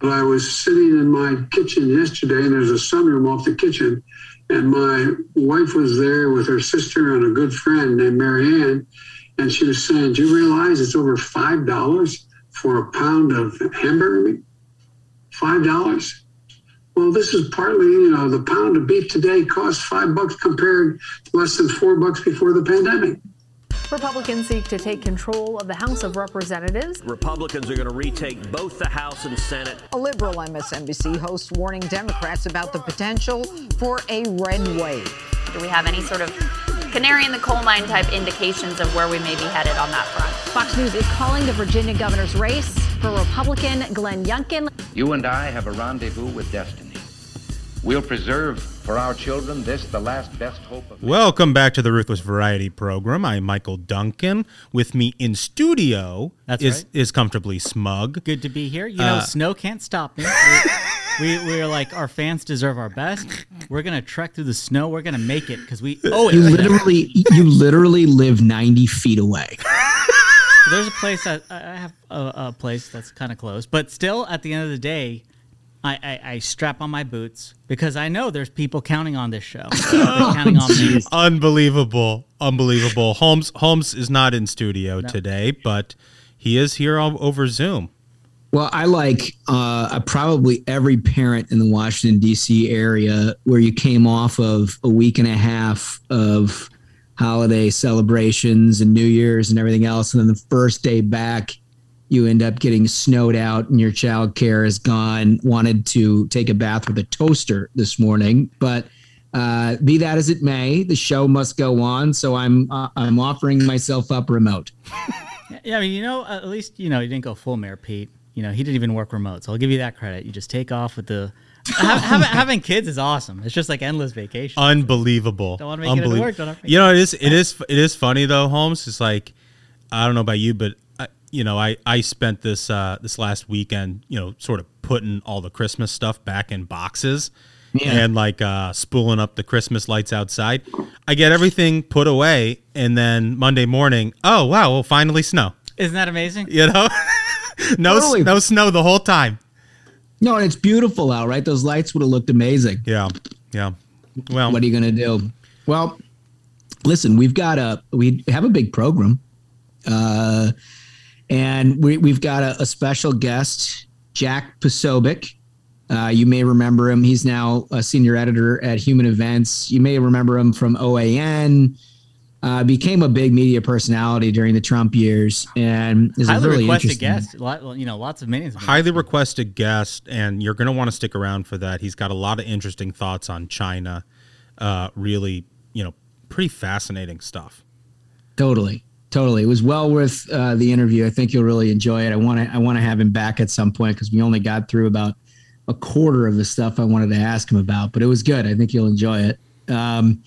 But I was sitting in my kitchen yesterday, and there's a sunroom off the kitchen, and my wife was there with her sister and a good friend named Marianne, and she was saying, "Do you realize it's over five dollars for a pound of hamburger? Five dollars." Well, this is partly, you know, the pound of beef today costs five bucks compared to less than four bucks before the pandemic. Republicans seek to take control of the House of Representatives. Republicans are going to retake both the House and Senate. A liberal MSNBC host warning Democrats about the potential for a red wave. Do we have any sort of canary in the coal mine type indications of where we may be headed on that front? Fox News is calling the Virginia governor's race for Republican Glenn Youngkin. You and I have a rendezvous with destiny. We'll preserve for our children this, the last best hope of. Welcome back to the Ruthless Variety Program. I'm Michael Duncan. With me in studio That's is right. is comfortably smug. Good to be here. You know, Uh, snow can't stop me. We, we, we're like, our fans deserve our best. We're going to trek through the snow. We're going to make it because we owe it. You to them. literally, you literally live 90 feet away. There's a place that I I have a, a place that's kind of close, but still, at the end of the day, I, I, I strap on my boots because I know there's people counting on this show. Counting on me. Unbelievable, unbelievable. Holmes Holmes is not in studio today, but he is here o- over Zoom. Well, I like uh, probably every parent in the Washington D.C. area where you came off of a week and a half of holiday celebrations and New Year's and everything else, and then the first day back, you end up getting snowed out and your child care is gone. Wanted to take a bath with a toaster this morning, but uh, be that as it may, the show must go on. So I'm uh, I'm offering myself up remote. Yeah, I mean, you know, at least you know you didn't go full Mayor Pete. You know, he didn't even work remote, so I'll give you that credit. You just take off with the. having, having kids is awesome. It's just like endless vacation. Unbelievable. Don't wanna make it into Unbelie- work, don't have to make You know, it is it is it is funny though, Holmes. It's like I don't know about you, but I, you know, I I spent this uh this last weekend, you know, sort of putting all the Christmas stuff back in boxes. Yeah. And like uh, spooling up the Christmas lights outside, I get everything put away, and then Monday morning, oh wow, well finally snow. Isn't that amazing? You know, no Totally. no snow the whole time. No, and it's beautiful out, right? Those lights would have looked amazing. Yeah, yeah. Well, What are you going to do? Well, listen, we've got a we have a big program, uh, and we we've got a, a special guest, Jack Posobiec. Uh, you may remember him. He's now a senior editor at Human Events. You may remember him from OAN. Uh, became a big media personality during the Trump years, and is a really requested interesting. guest. Lot, you know, lots of millions. Of highly requested guest, and you're going to want to stick around for that. He's got a lot of interesting thoughts on China. Uh, really, you know, pretty fascinating stuff. Totally, totally. It was well worth uh, the interview. I think you'll really enjoy it. I want to I want to have him back at some point because we only got through about a quarter of the stuff I wanted to ask him about, but it was good. I think you'll enjoy it. Um,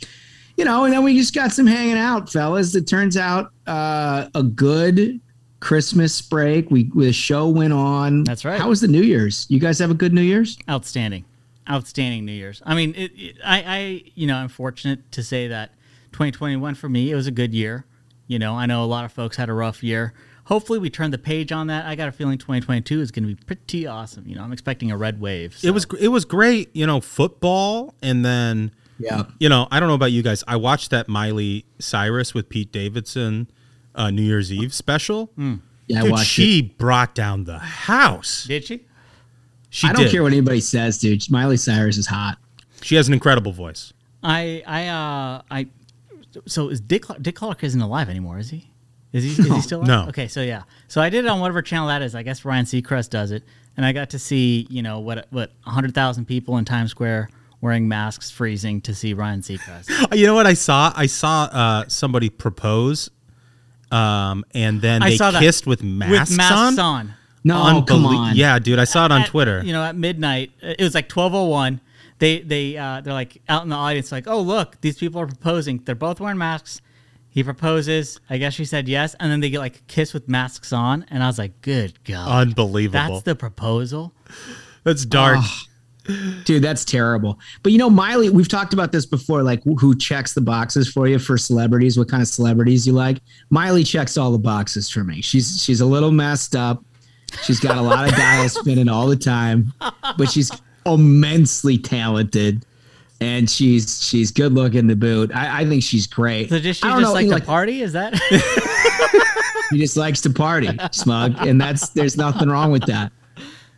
you know, and then we just got some hanging out, fellas. It turns out uh, a good Christmas break. We the show went on. That's right. How was the New Year's? You guys have a good New Year's? outstanding, outstanding New Year's. I mean, it, it, I, I, you know, I'm fortunate to say that 2021 for me it was a good year. You know, I know a lot of folks had a rough year. Hopefully, we turn the page on that. I got a feeling 2022 is going to be pretty awesome. You know, I'm expecting a red wave. It was it was great, you know, football, and then Yeah. you know, I don't know about you guys. I watched that Miley Cyrus with Pete Davidson uh, New Year's Eve special. Yeah, I Dude, watched she it. brought down the house. Did she? She I don't did. care what anybody says, dude. Miley Cyrus is hot. She has an incredible voice. I, I, uh, I. So is Dick Clark, Dick Clark isn't alive anymore? Is he? Is he? Is he still alive? No. Okay, so yeah, so I did it on whatever channel that is. I guess Ryan Seacrest does it, and I got to see you know what what hundred thousand people in Times Square wearing masks, freezing to see Ryan Seacrest. You know what I saw? I saw uh, somebody propose, um, and then I they saw kissed with masks, with masks on. on. No, come on. Yeah, dude, I saw it on At- Twitter. You know, at midnight, it was like twelve oh one. They they uh, they're like out in the audience, like, oh look, these people are proposing. They're both wearing masks. He proposes. I guess she said yes, and then they get like a kiss with masks on, and I was like, good god, Unbelievable. That's the proposal. That's dark. Dude, that's terrible. But you know, Miley, we've talked about this before, like who- who checks the boxes for you for celebrities, what kind of celebrities you like. Miley checks all the boxes for me. She's she's a little messed up. She's got a lot of dial spinning all the time, but she's immensely talented. And she's she's good looking to boot. I, I think she's great. So does she just know, like to party? Is that? He just likes to party, smug, and that's there's nothing wrong with that.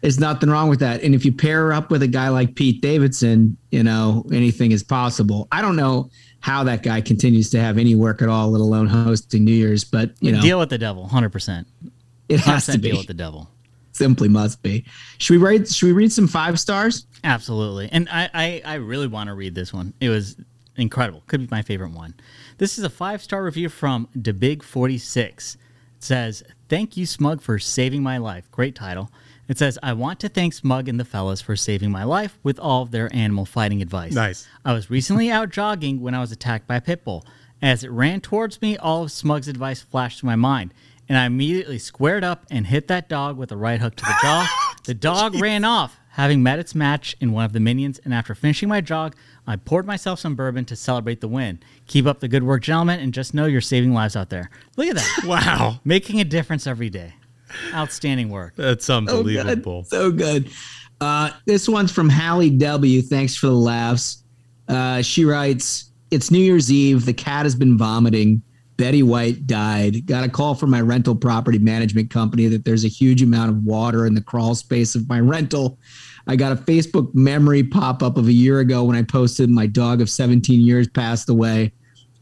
There's nothing wrong with that. And if you pair her up with a guy like Pete Davidson, you know anything is possible. I don't know how that guy continues to have any work at all, let alone hosting New Year's. But you know, deal with the devil, hundred percent. it has to be. deal with the devil. Simply must be. Should we read? Should we read some five stars? Absolutely. And I, I, I really want to read this one. It was incredible. Could be my favorite one. This is a five star review from DeBig46. It says, Thank you, Smug, for saving my life. Great title. It says, I want to thank Smug and the fellas for saving my life with all of their animal fighting advice. Nice. I was recently out jogging when I was attacked by a pit bull. As it ran towards me, all of Smug's advice flashed to my mind, and I immediately squared up and hit that dog with a right hook to the jaw. the dog ran off, having met its match in one of the minions, and after finishing my jog, I poured myself some bourbon to celebrate the win. Keep up the good work, gentlemen, and just know you're saving lives out there. Look at that. Wow. Making a difference every day. Outstanding work. That's unbelievable. So good. Uh, this one's from Hallie W. Thanks for the laughs. Uh, she writes, It's New Year's Eve. The cat has been vomiting. Betty White died. Got a call from my rental property management company that there's a huge amount of water in the crawl space of my rental. I got a Facebook memory pop up of a year ago when I posted my dog of 17 years passed away.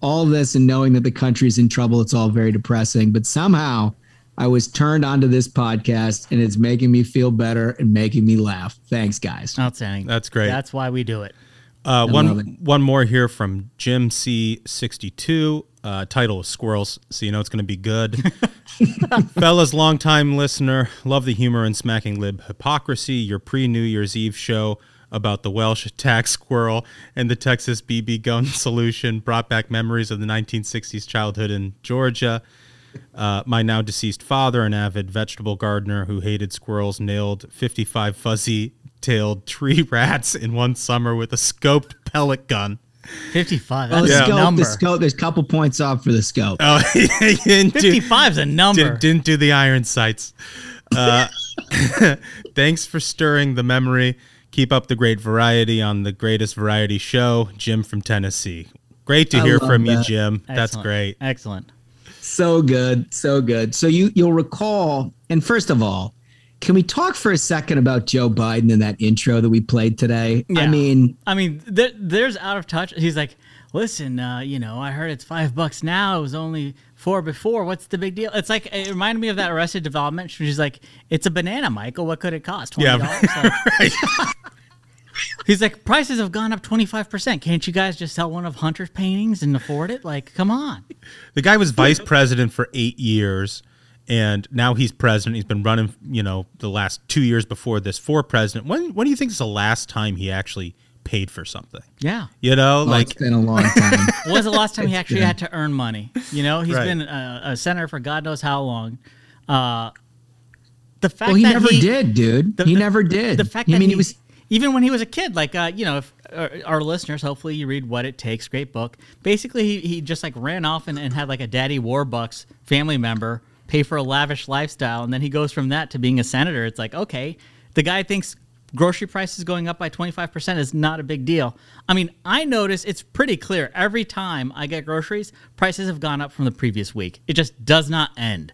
All this and knowing that the country is in trouble, it's all very depressing. But somehow I was turned onto this podcast and it's making me feel better and making me laugh. Thanks, guys. Outstanding. That's great. That's why we do it. Uh, one one more here from Jim C sixty two. Uh, title is Squirrels, so you know it's going to be good. Fellas, longtime listener, love the humor and smacking lib hypocrisy. Your pre New Year's Eve show about the Welsh tax squirrel and the Texas BB gun solution brought back memories of the 1960s childhood in Georgia. Uh, my now deceased father, an avid vegetable gardener who hated squirrels, nailed 55 fuzzy tailed tree rats in one summer with a scoped pellet gun. 55. Well, That's the a scope, number. the scope, there's a couple points off for the scope. Oh, he didn't 55 is a number. didn't, didn't do the iron sights. Uh, thanks for stirring the memory. Keep up the great variety on the greatest variety show. Jim from Tennessee. Great to I hear love from you, that. Jim. That's great. Excellent. So good, so good. So you you'll recall, and first of all, can we talk for a second about Joe Biden and that intro that we played today? I mean, I mean, there, there's out of touch. He's like, listen, uh, you know, I heard it's five bucks now. It was only four before. What's the big deal? It's like it reminded me of that Arrested Development. She's like, it's a banana, Michael. What could it cost? Twenty Yeah, dollars. He's like, prices have gone up twenty five percent. Can't you guys just sell one of Hunter's paintings and afford it? Like, come on. The guy was vice president for eight years, and now he's president. He's been running, you know, the last two years before this for president. When when do you think is the last time he actually paid for something? Yeah. You know, oh, like it's been a long time. When was the last time he actually been- had to earn money? You know, he's Right. been a, a senator for God knows how long. Uh, the fact well, he that never he, did, dude. the- he never did. The fact I that mean, he, he was even when he was a kid, like uh, you know, if uh, our listeners, hopefully you read What It Takes, great book. Basically, he, he just like ran off and, and had like a Daddy Warbucks family member pay for a lavish lifestyle, and then he goes from that to being a senator. It's like okay, the guy thinks grocery prices going up by 25% is not a big deal. I mean, I notice it's pretty clear every time I get groceries, prices have gone up from the previous week. It just does not end.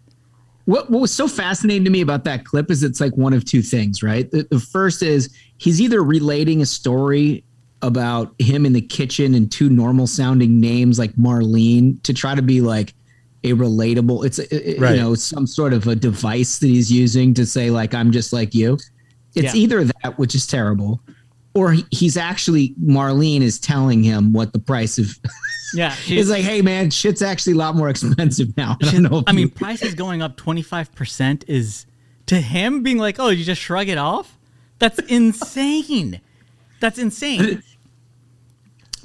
what, what was so fascinating to me about that clip is it's like one of two things, right? The, the first is he's either relating a story about him in the kitchen and two normal sounding names like Marlene to try to be like a relatable, it's, a, Right. you know, some sort of a device that he's using to say, like, I'm just like you. It's Yeah. either that, which is terrible, or he's actually, Marlene is telling him what the price of, Yeah, He's like, hey man, shit's actually a lot more expensive now. I don't know. if I mean, you- prices going up 25% is to him being like, oh, you just shrug it off? That's insane. That's insane.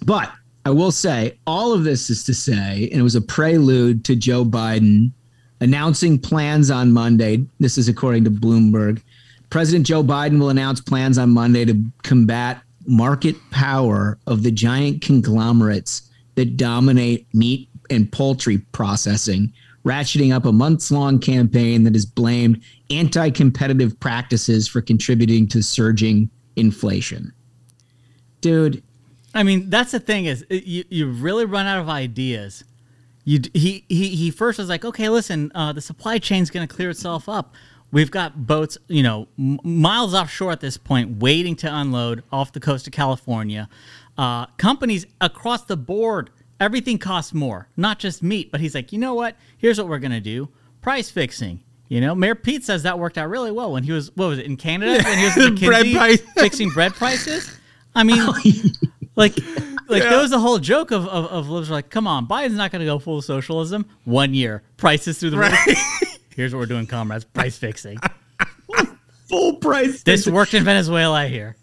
But I will say, all of this is to say, and it was a prelude to Joe Biden announcing plans on Monday. This is according to Bloomberg. President Joe Biden will announce plans on Monday to combat market power of the giant conglomerates that dominate meat and poultry processing, ratcheting up a months long campaign that has blamed anti competitive practices for contributing to surging inflation. Dude. I mean, that's the thing is you, you really run out of ideas. You, he, he, he first was like, okay, listen, uh, the supply chain's going to clear itself up. We've got boats, you know, m- miles offshore at this point, waiting to unload off the coast of California. Uh, companies across the board, everything costs more, not just meat. But he's like, you know what? Here's what we're going to do price fixing. You know, Mayor Pete says that worked out really well when he was, what was it, in Canada? When he was at Bread price. fixing bread prices? I mean, like, like that was the whole joke of, of, of libs were like, come on, Biden's not going to go full socialism. One year, prices through the roof. Here's what we're doing, comrades: price fixing. Full price. This worked in Venezuela, I hear.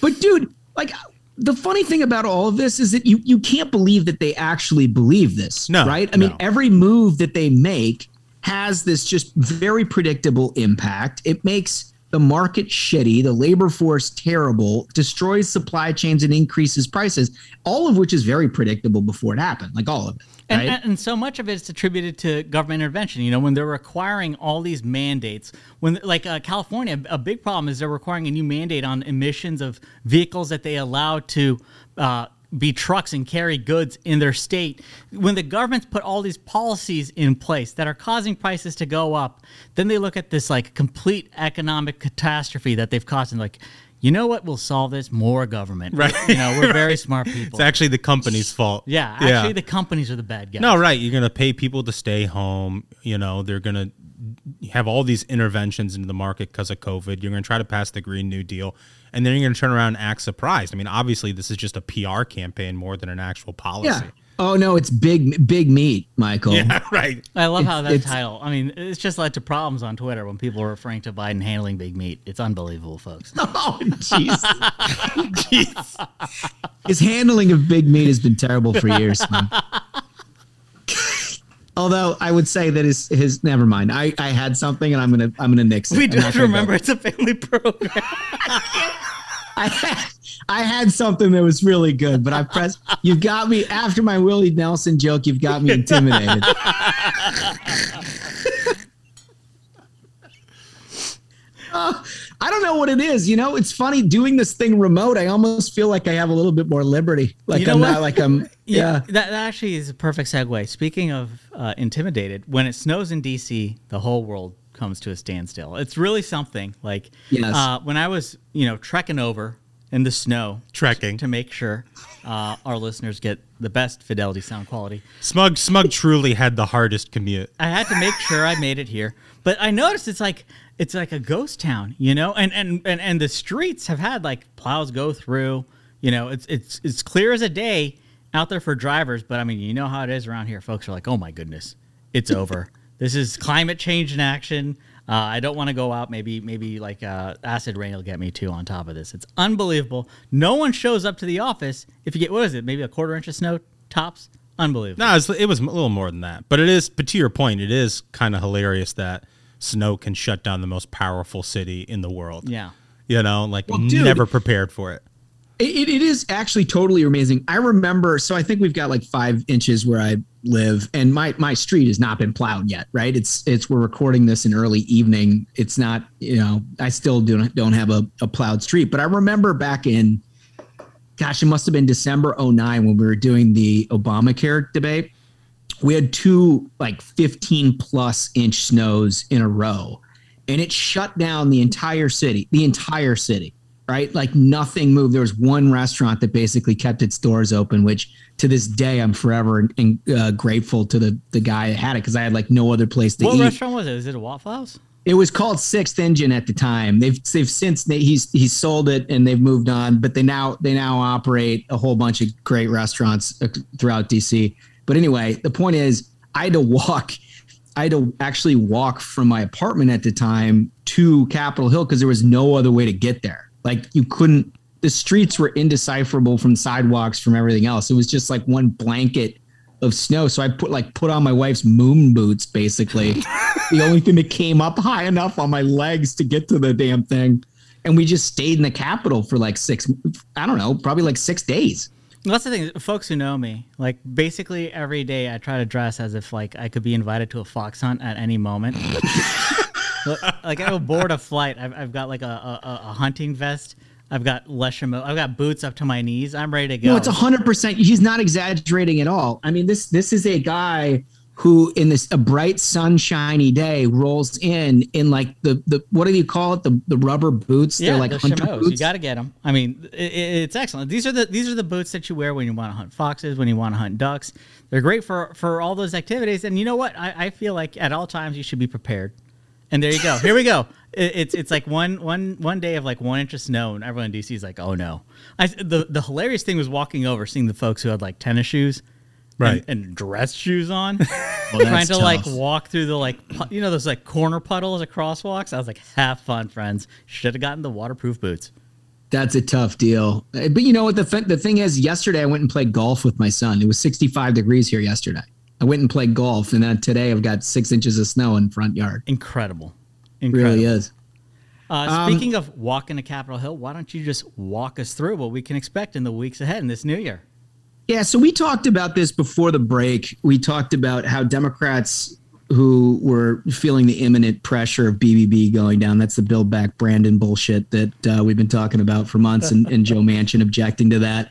But dude, like the funny thing about all of this is that you you can't believe that they actually believe this. No, right? I mean, every move that they make has this just very predictable impact. It makes the market shitty, the labor force terrible, destroys supply chains and increases prices, all of which is very predictable before it happened, like all of it. And, right? and so much of it is attributed to government intervention. You know, when they're requiring all these mandates, when like uh, California, a big problem is they're requiring a new mandate on emissions of vehicles that they allow to uh, be trucks and carry goods in their state. When the government's put all these policies in place that are causing prices to go up, then they look at this like complete economic catastrophe that they've caused and like. You know what will solve this? More government. Right. You know, we're very smart people. It's actually the company's fault. Yeah, actually, the companies are the bad guys. No, right. You're going to pay people to stay home. You know, they're going to have all these interventions into the market because of COVID. You're going to try to pass the Green New Deal. And then you're going to turn around and act surprised. I mean, obviously, this is just a PR campaign more than an actual policy. yeah. Oh no, it's big big meat, Michael. Yeah, right. I love how that title. I mean, it's just led to problems on Twitter when people are referring to Biden handling big meat. It's unbelievable, folks. Oh, jeez. Jeez. His handling of big meat has been terrible for years. Although I would say that his his never mind. I, I had something and I'm gonna I'm gonna nix it. We I'm do have to gonna go. remember it's a family program. I had, I had something that was really good, but I pressed. You got me after my Willie Nelson joke. You've got me intimidated. Uh, I don't know what it is. You know, it's funny doing this thing remote. I almost feel like I have a little bit more liberty. Like You know I'm what? not like I'm. Yeah. That, that actually is a perfect segue. Speaking of uh, intimidated, when it snows in DC, the whole world comes to a standstill. It's really something. Like Yes. uh, when I was, you know, trekking over in the snow, Trekking. to make sure uh, our listeners get the best fidelity sound quality. Smug Smug truly had the hardest commute. I had to make sure I made it here. But I noticed it's like it's like a ghost town, you know, and and and, and the streets have had like plows go through. You know, it's it's it's clear as a day out there for drivers. But I mean, you know how it is around here. Folks are like, oh my goodness, it's over. this is climate change in action. Uh, I don't want to go out. Maybe maybe like uh, acid rain will get me too. On top of this, it's unbelievable. No one shows up to the office. If you get what is it? Maybe a quarter inch of snow tops. Unbelievable. No, it's, it was a little more than that. But it is, but to your point, it is kind of hilarious that snow can shut down the most powerful city in the world. Yeah. You know, like Well, dude- never prepared for it. It, it is actually totally amazing. I remember, so I think we've got like five inches where I live, and my my street has not been plowed yet. Right? It's it's we're recording this in early evening. It's not, you know, I still don't don't have a, a plowed street. But I remember back in, gosh, it must have been December 09 when we were doing the Obamacare debate. We had two like 15 plus inch snows in a row, and it shut down the entire city, the entire city right? Like nothing moved. There was one restaurant that basically kept its doors open, which to this day I'm forever and uh, grateful to the the guy that had it because I had like no other place to What eat. What restaurant was it? Is it a Waffle House? It was called Sixth Engine at the time. They've they've since they, he's he's sold it and they've moved on, but they now they now operate a whole bunch of great restaurants uh, throughout DC. But anyway, the point is, I had to walk. I had to actually walk from my apartment at the time to Capitol Hill because there was no other way to get there. Like you couldn't. The streets were indecipherable from sidewalks from everything else. It was just like one blanket of snow. So I put like put on my wife's moon boots, basically. the only thing that came up high enough on my legs to get to the damn thing. And we just stayed in the capital for like six, I don't know, probably like six days. Well, that's the thing. Folks who know me, like basically every day, I try to dress as if like I could be invited to a fox hunt at any moment. like I will board a flight. I've, I've got like a, a, a hunting vest. I've got Le Chameau. I've got boots up to my knees. I'm ready to go. No, it's hundred percent. He's not exaggerating at all. I mean this this is a guy who, in this a bright sunshiny day, rolls in in like the the what do you call it? The the rubber boots. yeah, They're like the hunter boots. You got to get them. I mean, i i- it's excellent. These are the these are the boots that you wear when you want to hunt foxes, when you want to hunt ducks. They're great for for all those activities. And you know what? I, I feel like at all times you should be prepared. And there you go. Here we go. It, it's it's like one one one day of like one inch of snow, and everyone in DC is like, oh no. I the the hilarious thing was walking over, seeing the folks who had like tennis shoes. Right. And, and dress shoes on, that's trying to like walk through the like you know those like corner puddles of crosswalks. I was like, have fun, friends. Should have gotten the waterproof boots. That's a tough deal. But you know what? The, th- the thing is, yesterday I went and played golf with my son. It was 65 degrees here yesterday. I went and played golf, and then today I've got six inches of snow in front yard. Incredible, incredible. really is. Uh, Um, speaking of walking to Capitol Hill, why don't you just walk us through what we can expect in the weeks ahead in this new year? Yeah, so we talked about this before the break. We talked about how Democrats who were feeling the imminent pressure of BBB going down. That's the Build Back Brandon bullshit that uh, we've been talking about for months, and, and Joe Manchin objecting to that.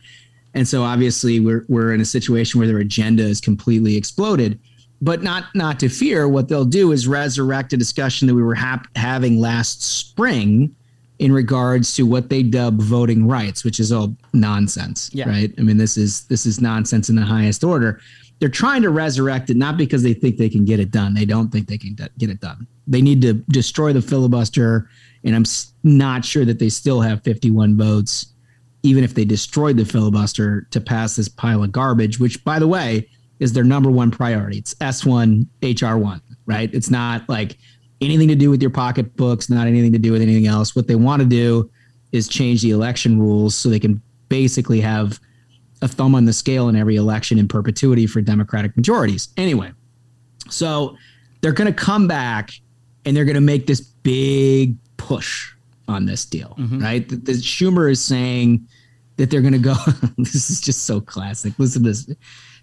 And so obviously we're we're in a situation where their agenda is completely exploded. But not not to fear, what they'll do is resurrect a discussion that we were having last spring in regards to what they dub voting rights, which is all nonsense, Yeah. right? I mean, this is this is nonsense in the highest order. They're trying to resurrect it not because they think they can get it done. They don't think they can get it done. They need to destroy the filibuster, and I'm not sure that they still have 51 votes, even if they destroyed the filibuster to pass this pile of garbage. Which, by the way, is their number one priority. It's S1 HR1, right? It's not like anything to do with your pocketbooks, not anything to do with anything else. What they want to do is change the election rules so they can basically have a thumb on the scale in every election in perpetuity for Democratic majorities. Anyway, so they're going to come back and they're going to make this big push on this deal, mm-hmm. right? The, the Schumer is saying that they're going to go. this is just so classic. Listen to this.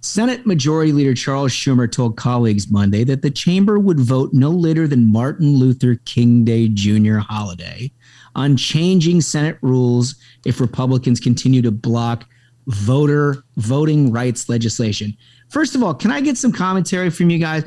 Senate Majority Leader Charles Schumer told colleagues Monday that the chamber would vote no later than Martin Luther King Day Jr. holiday on changing Senate rules if Republicans continue to block voter voting rights legislation. First of all, can I get some commentary from you guys?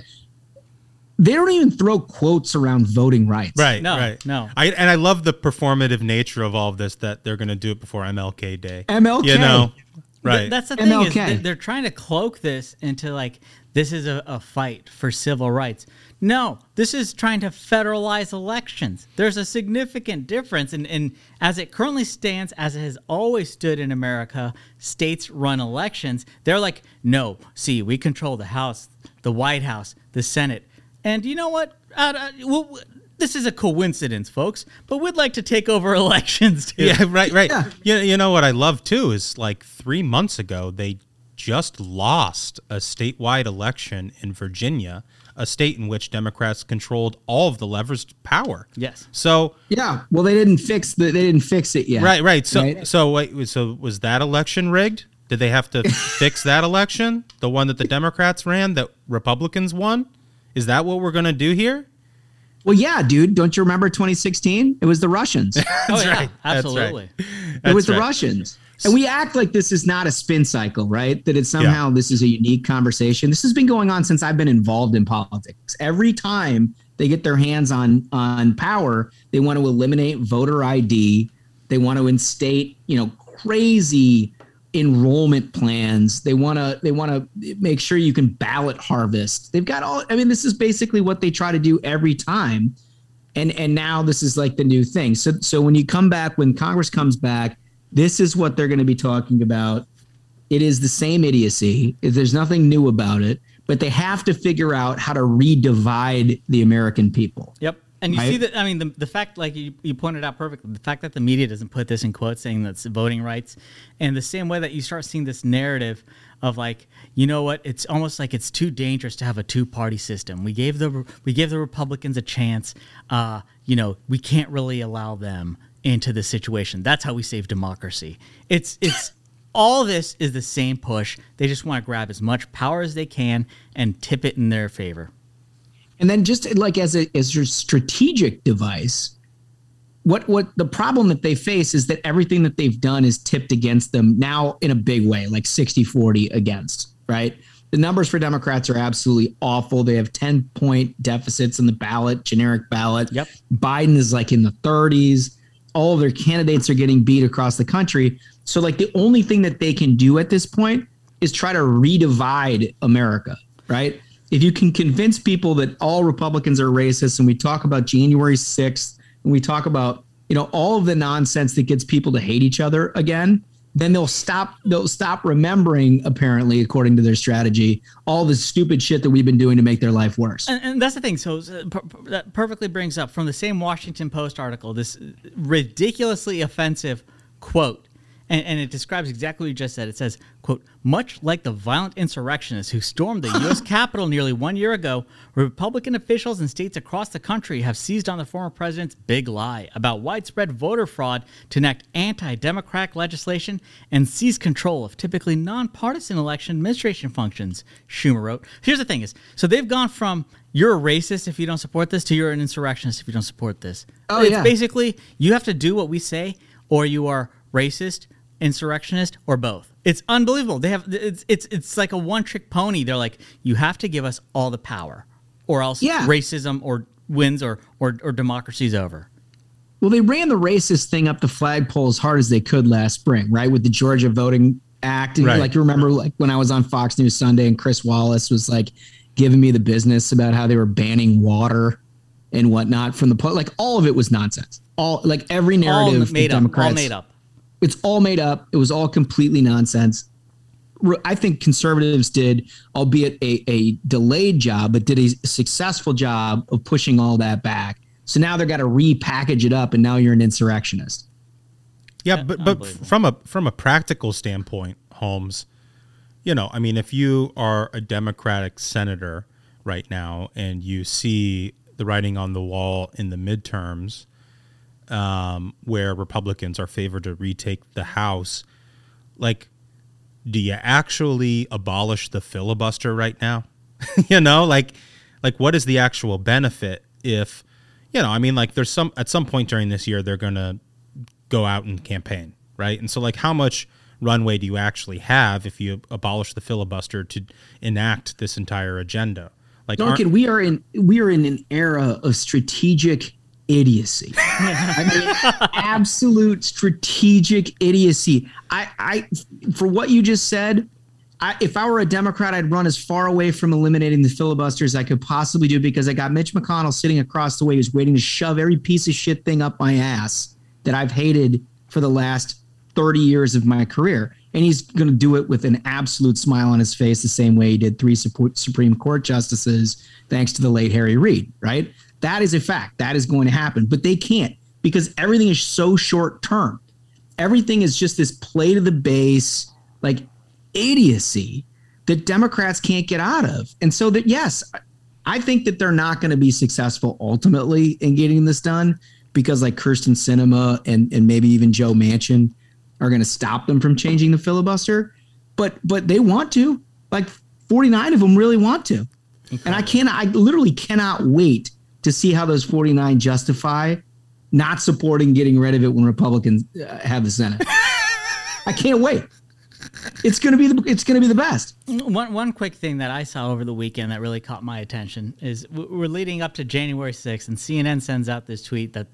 They don't even throw quotes around voting rights. Right, No, right. no. I and I love the performative nature of all of this that they're going to do it before MLK Day. MLK. You know, Th- right? That's the thing is MLK. they- they're trying to cloak this into like this is a, a fight for civil rights. No, this is trying to federalize elections. There's a significant difference, and and as it currently stands, as it has always stood in America, states run elections. They're like, no, see, we control the House, the White House, the Senate, and you know what? Uh, uh, well, this is a coincidence, folks, but we'd like to take over elections too. yeah, right, right. Yeah. You, you know what I love too is like three months ago they just lost a statewide election in Virginia, a state in which Democrats controlled all of the levers to power. Yes. So Yeah. Well, they didn't fix the. They didn't fix it yet. right, right. So Right. so wait, so was that election rigged? Did they have to fix that election? The one that the Democrats ran that Republicans won? Is that what we're going to do here? Well, yeah, dude. Don't you remember 2016? It was the Russians. Oh That's yeah, right. That's right. absolutely. it was That's the. Russians. And we act like this is not a spin cycle, right? That it's somehow this is a unique conversation. This has been going on since I've been involved in politics. Every time they get their hands on on power, they want to eliminate voter ID. They want to instate, you know, crazy enrollment plans. They want to they want to make sure you can ballot harvest. They've got all I mean this is basically what they try to do every time and and now this is like the new thing. So so when you come back, when Congress comes back, this is what they're going to be talking about. It is the same idiocy. There's nothing new about it, but they have to figure out how to redivide the American people. Yep. And you see that, I mean, the, the fact, like you, you pointed out perfectly, the fact that the media doesn't put this in quotes saying that's voting rights, and the same way that you start seeing this narrative of like, you know what, it's almost like it's too dangerous to have a two party system. We gave the we gave the Republicans a chance. Uh, you know, we can't really allow them into the situation. That's how we save democracy. It's it's all this is the same push. They just want to grab as much power as they can and tip it in their favor. And then just like as a as a strategic device, what what the problem that they face is that everything that they've done is tipped against them now in a big way, like 60-40 against, right? The numbers for Democrats are absolutely awful. They have 10 point deficits in the ballot, generic ballot. Yep. Biden is like in the 30s. All of their candidates are getting beat across the country. So, like, the only thing that they can do at this point is try to redivide America, right? If you can convince people that all Republicans are racist and we talk about January 6th and we talk about, you know, all of the nonsense that gets people to hate each other again, then they'll stop they'll stop remembering apparently according to their strategy all the stupid shit that we've been doing to make their life worse. And, and that's the thing. So per, that perfectly brings up from the same washington post article this ridiculously offensive quote and, and, it describes exactly what you just said. It says, quote, much like the violent insurrectionists who stormed the U.S. Capitol nearly one year ago, Republican officials in states across the country have seized on the former president's big lie about widespread voter fraud to enact anti-democratic legislation and seize control of typically nonpartisan election administration functions, Schumer wrote. Here's the thing is, so they've gone from you're a racist if you don't support this to you're an insurrectionist if you don't support this. Oh, it's yeah. basically you have to do what we say or you are racist insurrectionist or both. It's unbelievable. They have it's it's it's like a one trick pony. They're like you have to give us all the power or else Yeah. racism or wins or or or democracy's over. well they ran the racist thing up the flagpole as hard as they could last spring right with the georgia voting act and Right. like you remember like when i was on fox news sunday and chris wallace was like giving me the business about how they were banning water and whatnot from the po- like all of it was nonsense all like every All narrative made up. democrats All made up. It's all made up. It was all completely nonsense. I think conservatives did, albeit a, a delayed job, but did a successful job of pushing all that back. So now they've got to repackage it up, and now you're an insurrectionist. Yeah, but but from a from a practical standpoint, Holmes, you know, I mean, if you are a Democratic senator right now and you see the writing on the wall in the midterms, um, where Republicans are favored to retake the House, like, do you actually abolish the filibuster right now? you know, like, like what is the actual benefit if, you know, I mean, like, there's some at some point during this year they're gonna go out and campaign, right? And so, like, how much runway do you actually have if you abolish the filibuster to enact this entire agenda? Like, Duncan, we are in we are in an era of strategic idiocy. I mean, absolute strategic idiocy. I, I, for what you just said, I, if I were a Democrat, I'd run as far away from eliminating the filibuster as I could possibly do because I got Mitch McConnell sitting across the way who's waiting to shove every piece of shit thing up my ass that I've hated for the last 30 years of my career. And he's going to do it with an absolute smile on his face, the same way he did three Sup- Supreme Court justices, thanks to the late Harry Reid, right? That is a fact. That is going to happen. But they can't because everything is so short term. Everything is just this play to the base, like idiocy that Democrats can't get out of. And so that, yes, I think that they're not going to be successful ultimately in getting this done because like Kyrsten Sinema and, and maybe even Joe Manchin are going to stop them from changing the filibuster. But but they want to. Like 49 of them really want to. And I cannot I literally cannot wait to see how those 49 justify not supporting getting rid of it when Republicans uh, have the Senate. I can't wait. It's going to be the it's going to be the best. One one quick thing that I saw over the weekend that really caught my attention is we're leading up to January 6th, and CNN sends out this tweet that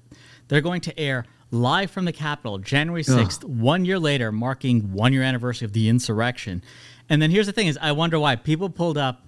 they're going to air live from the Capitol January 6th, one year later, marking one year anniversary of the insurrection. And then here's the thing: is I wonder why people pulled up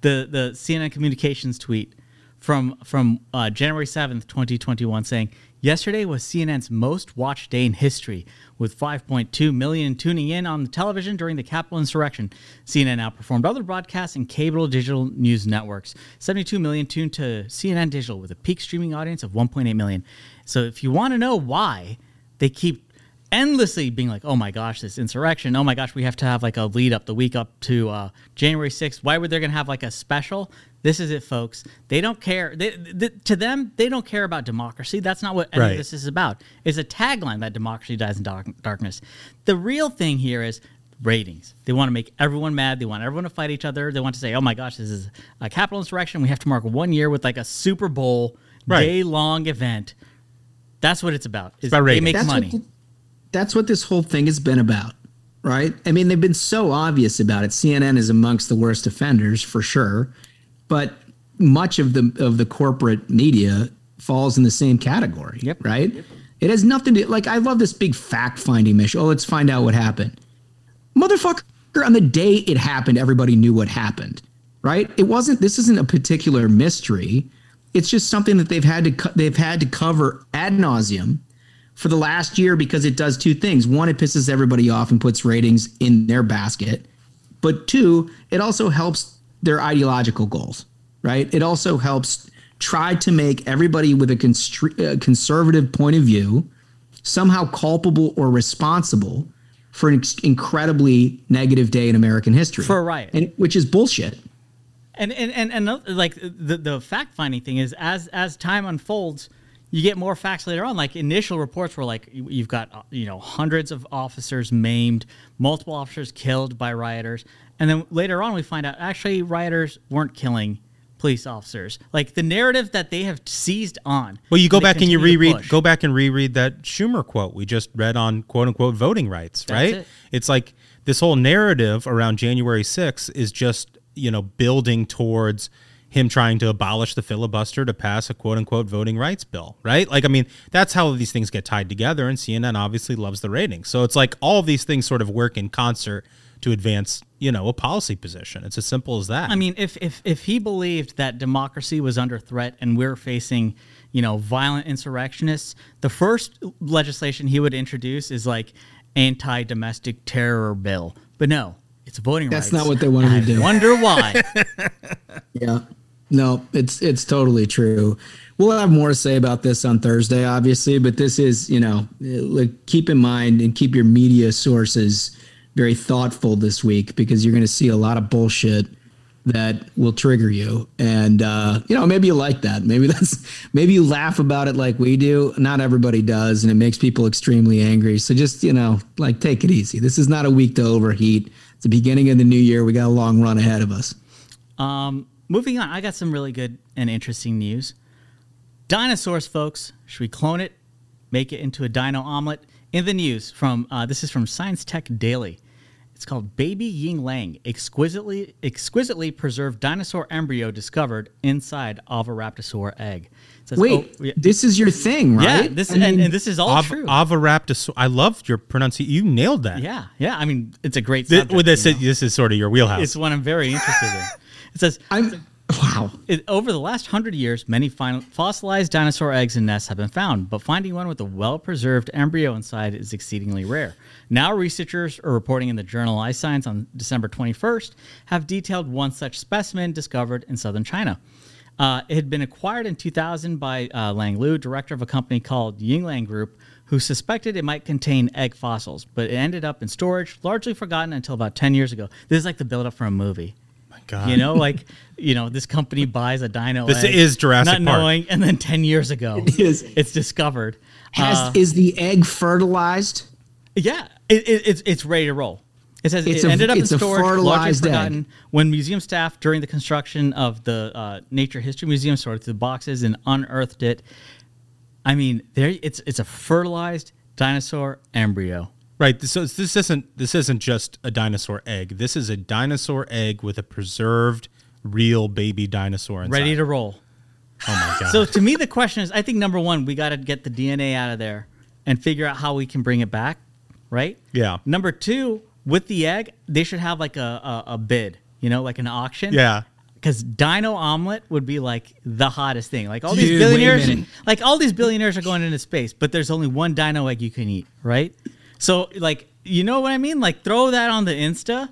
the the CNN communications tweet from from uh, January 7th, 2021 saying yesterday was CNN's most watched day in history with 5.2 million tuning in on the television during the Capitol insurrection. CNN outperformed other broadcast and cable digital news networks. 72 million tuned to CNN digital with a peak streaming audience of 1.8 million. So if you want to know why they keep endlessly being like, oh my gosh, this insurrection. Oh my gosh, we have to have like a lead up the week up to uh, January 6th. Why would they going to have like a special? This is it, folks. They don't care. They, th- to them, they don't care about democracy. That's not what any Right. of this is about. It's a tagline that democracy dies in dark- darkness. The real thing here is ratings. They want to make everyone mad. They want everyone to fight each other. They want to say, oh my gosh, this is a capital insurrection. We have to mark one year with like a Super Bowl Right. day long event. That's what it's about. Is about ratings. they make That's money. That's what this whole thing has been about, right? I mean, they've been so obvious about it. CNN is amongst the worst offenders for sure, but much of the of the corporate media falls in the same category, Yep. right? It has nothing to do like. I love this big fact finding mission. Oh, let's find out what happened, motherfucker. On the day it happened, everybody knew what happened, right? It wasn't. This isn't a particular mystery. It's just something that they've had to they've had to cover ad nauseum for the last year because it does two things. One, it pisses everybody off and puts ratings in their basket. But two, it also helps their ideological goals, right? It also helps try to make everybody with a uh, conservative point of view somehow culpable or responsible for an ex- incredibly negative day in American history. For a riot. And, which is bullshit. And and and, and like the the fact finding thing is as as time unfolds, you get more facts later on. Like initial reports were like you- you've got uh, you know hundreds of officers maimed, multiple officers killed by rioters, and then later on we find out actually rioters weren't killing police officers. Like the narrative that they have seized on. Well, you go back and you reread, go back and reread that Schumer quote we just read on quote unquote voting rights, right? it. It's like this whole narrative around January 6th is just, you know, building towards him trying to abolish the filibuster to pass a quote unquote voting rights bill, right? Like, I mean, that's how these things get tied together, and CNN obviously loves the ratings. So it's like all of these things sort of work in concert to advance, you know, a policy position. It's as simple as that. I mean, if if if he believed that democracy was under threat and we're facing, you know, violent insurrectionists, the first legislation he would introduce is like anti-domestic terror bill. But no, it's a voting That's rights. not what they wanted to do. I do. Wonder why? Yeah. No, it's it's totally true. We'll have more to say about this on Thursday, obviously, but this is, you know, like keep in mind and keep your media sources very thoughtful this week because you're going to see a lot of bullshit that will trigger you. And uh, you know, maybe you like that. Maybe that's maybe you laugh about it like we do. Not everybody does, and it makes people extremely angry. So just, you know, like take it easy. This is not a week to overheat. It's the beginning of the new year. We got a long run ahead of us. Um, moving on, I got some really good and interesting news. Dinosaurs, folks. Should we clone it? Make it into a dino omelet? In the news from uh, this is from Science Tech Daily. It's called Baby Yingliang, exquisitely exquisitely preserved dinosaur embryo discovered inside Oviraptorosaur egg. It says, Wait, oh, yeah, this is your thing, right? yeah, this I and, mean, and this is all Av- true. Avaraptor. I loved your pronunciation. You nailed that. yeah, yeah. I mean, it's a great Th- subject. well, this, you is, know? this is sort of your wheelhouse. It's one I'm very interested in. It says I'm wow. It, over the last hundred years, many fin- fossilized dinosaur eggs and nests have been found, but finding one with a well preserved embryo inside is exceedingly rare. Now, researchers are reporting in the journal iScience on December 21st have detailed one such specimen discovered in southern China. Uh, it had been acquired in 2000 by uh, Liang Liu, director of a company called Yingliang Group, who suspected it might contain egg fossils, but it ended up in storage, largely forgotten until about 10 years ago. This is like the buildup for a movie. My God. You know, like you know, this company buys a dino. This egg, is Jurassic not Park. knowing, and then ten years ago, It is. it's discovered. Has Uh, is the egg fertilized? yeah, it, it, it's it's ready to roll. It says It's it a- ended up in it's a storage, largely fertilized egg. forgotten. When museum staff during the construction of the uh, Nature History Museum sorted through the boxes and unearthed it. I mean, there it's it's a fertilized dinosaur embryo. Right. So this isn't this isn't just a dinosaur egg. This is a dinosaur egg with a preserved real baby dinosaur inside. ready to roll. Oh my god. So to me, the question is: I think number one, we got to get the DNA out of there and figure out how we can bring it back, right? Yeah. Number two, with the egg, they should have like a a, a bid, you know, like an auction. yeah. Because Dino Omelet would be like the hottest thing. Like all Dude, these wait billionaires, like all these billionaires are going into space, but there's only one Dino egg you can eat, right? So like, you know what I mean? Like throw that on the Insta,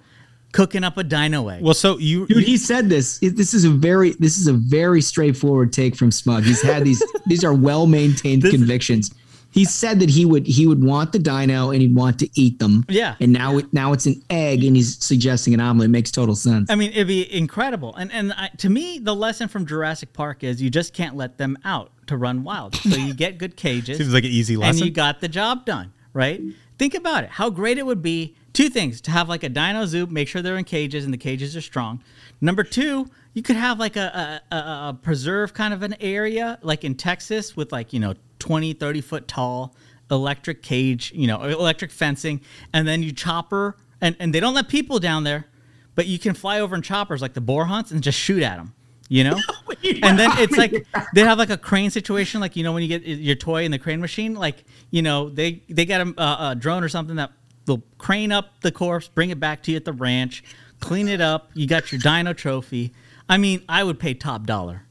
cooking up a Dino egg. Well, so you, Dude, you- he said this. This is a very this is a very straightforward take from Smug. He's had these these are well maintained convictions. he said that he would he would want the dino and he'd want to eat them. Yeah. And now it now it's an egg and he's suggesting an omelet. It makes total sense. I mean, it'd be incredible. And and I, to me, the lesson from Jurassic Park is you just can't let them out to run wild. So you get good cages. Seems like an easy lesson. and lesson. you got the job done, right? Think about it. How great it would be. Two things to have like a dino zoo, make sure they're in cages and the cages are strong. Number two, you could have like a, a, a, preserve kind of an area, like in Texas, with like, you know, 20, 30 foot tall electric cage, you know, electric fencing, and then you chopper, and, and they don't let people down there, but you can fly over in choppers like the boar hunts and just shoot at them. You know, and then it's like they have like a crane situation, like you know when you get your toy in the crane machine, like you know they they got a, a drone or something that will crane up the corpse, bring it back to you at the ranch, clean it up. You got your dino trophy. I mean, I would pay top dollar.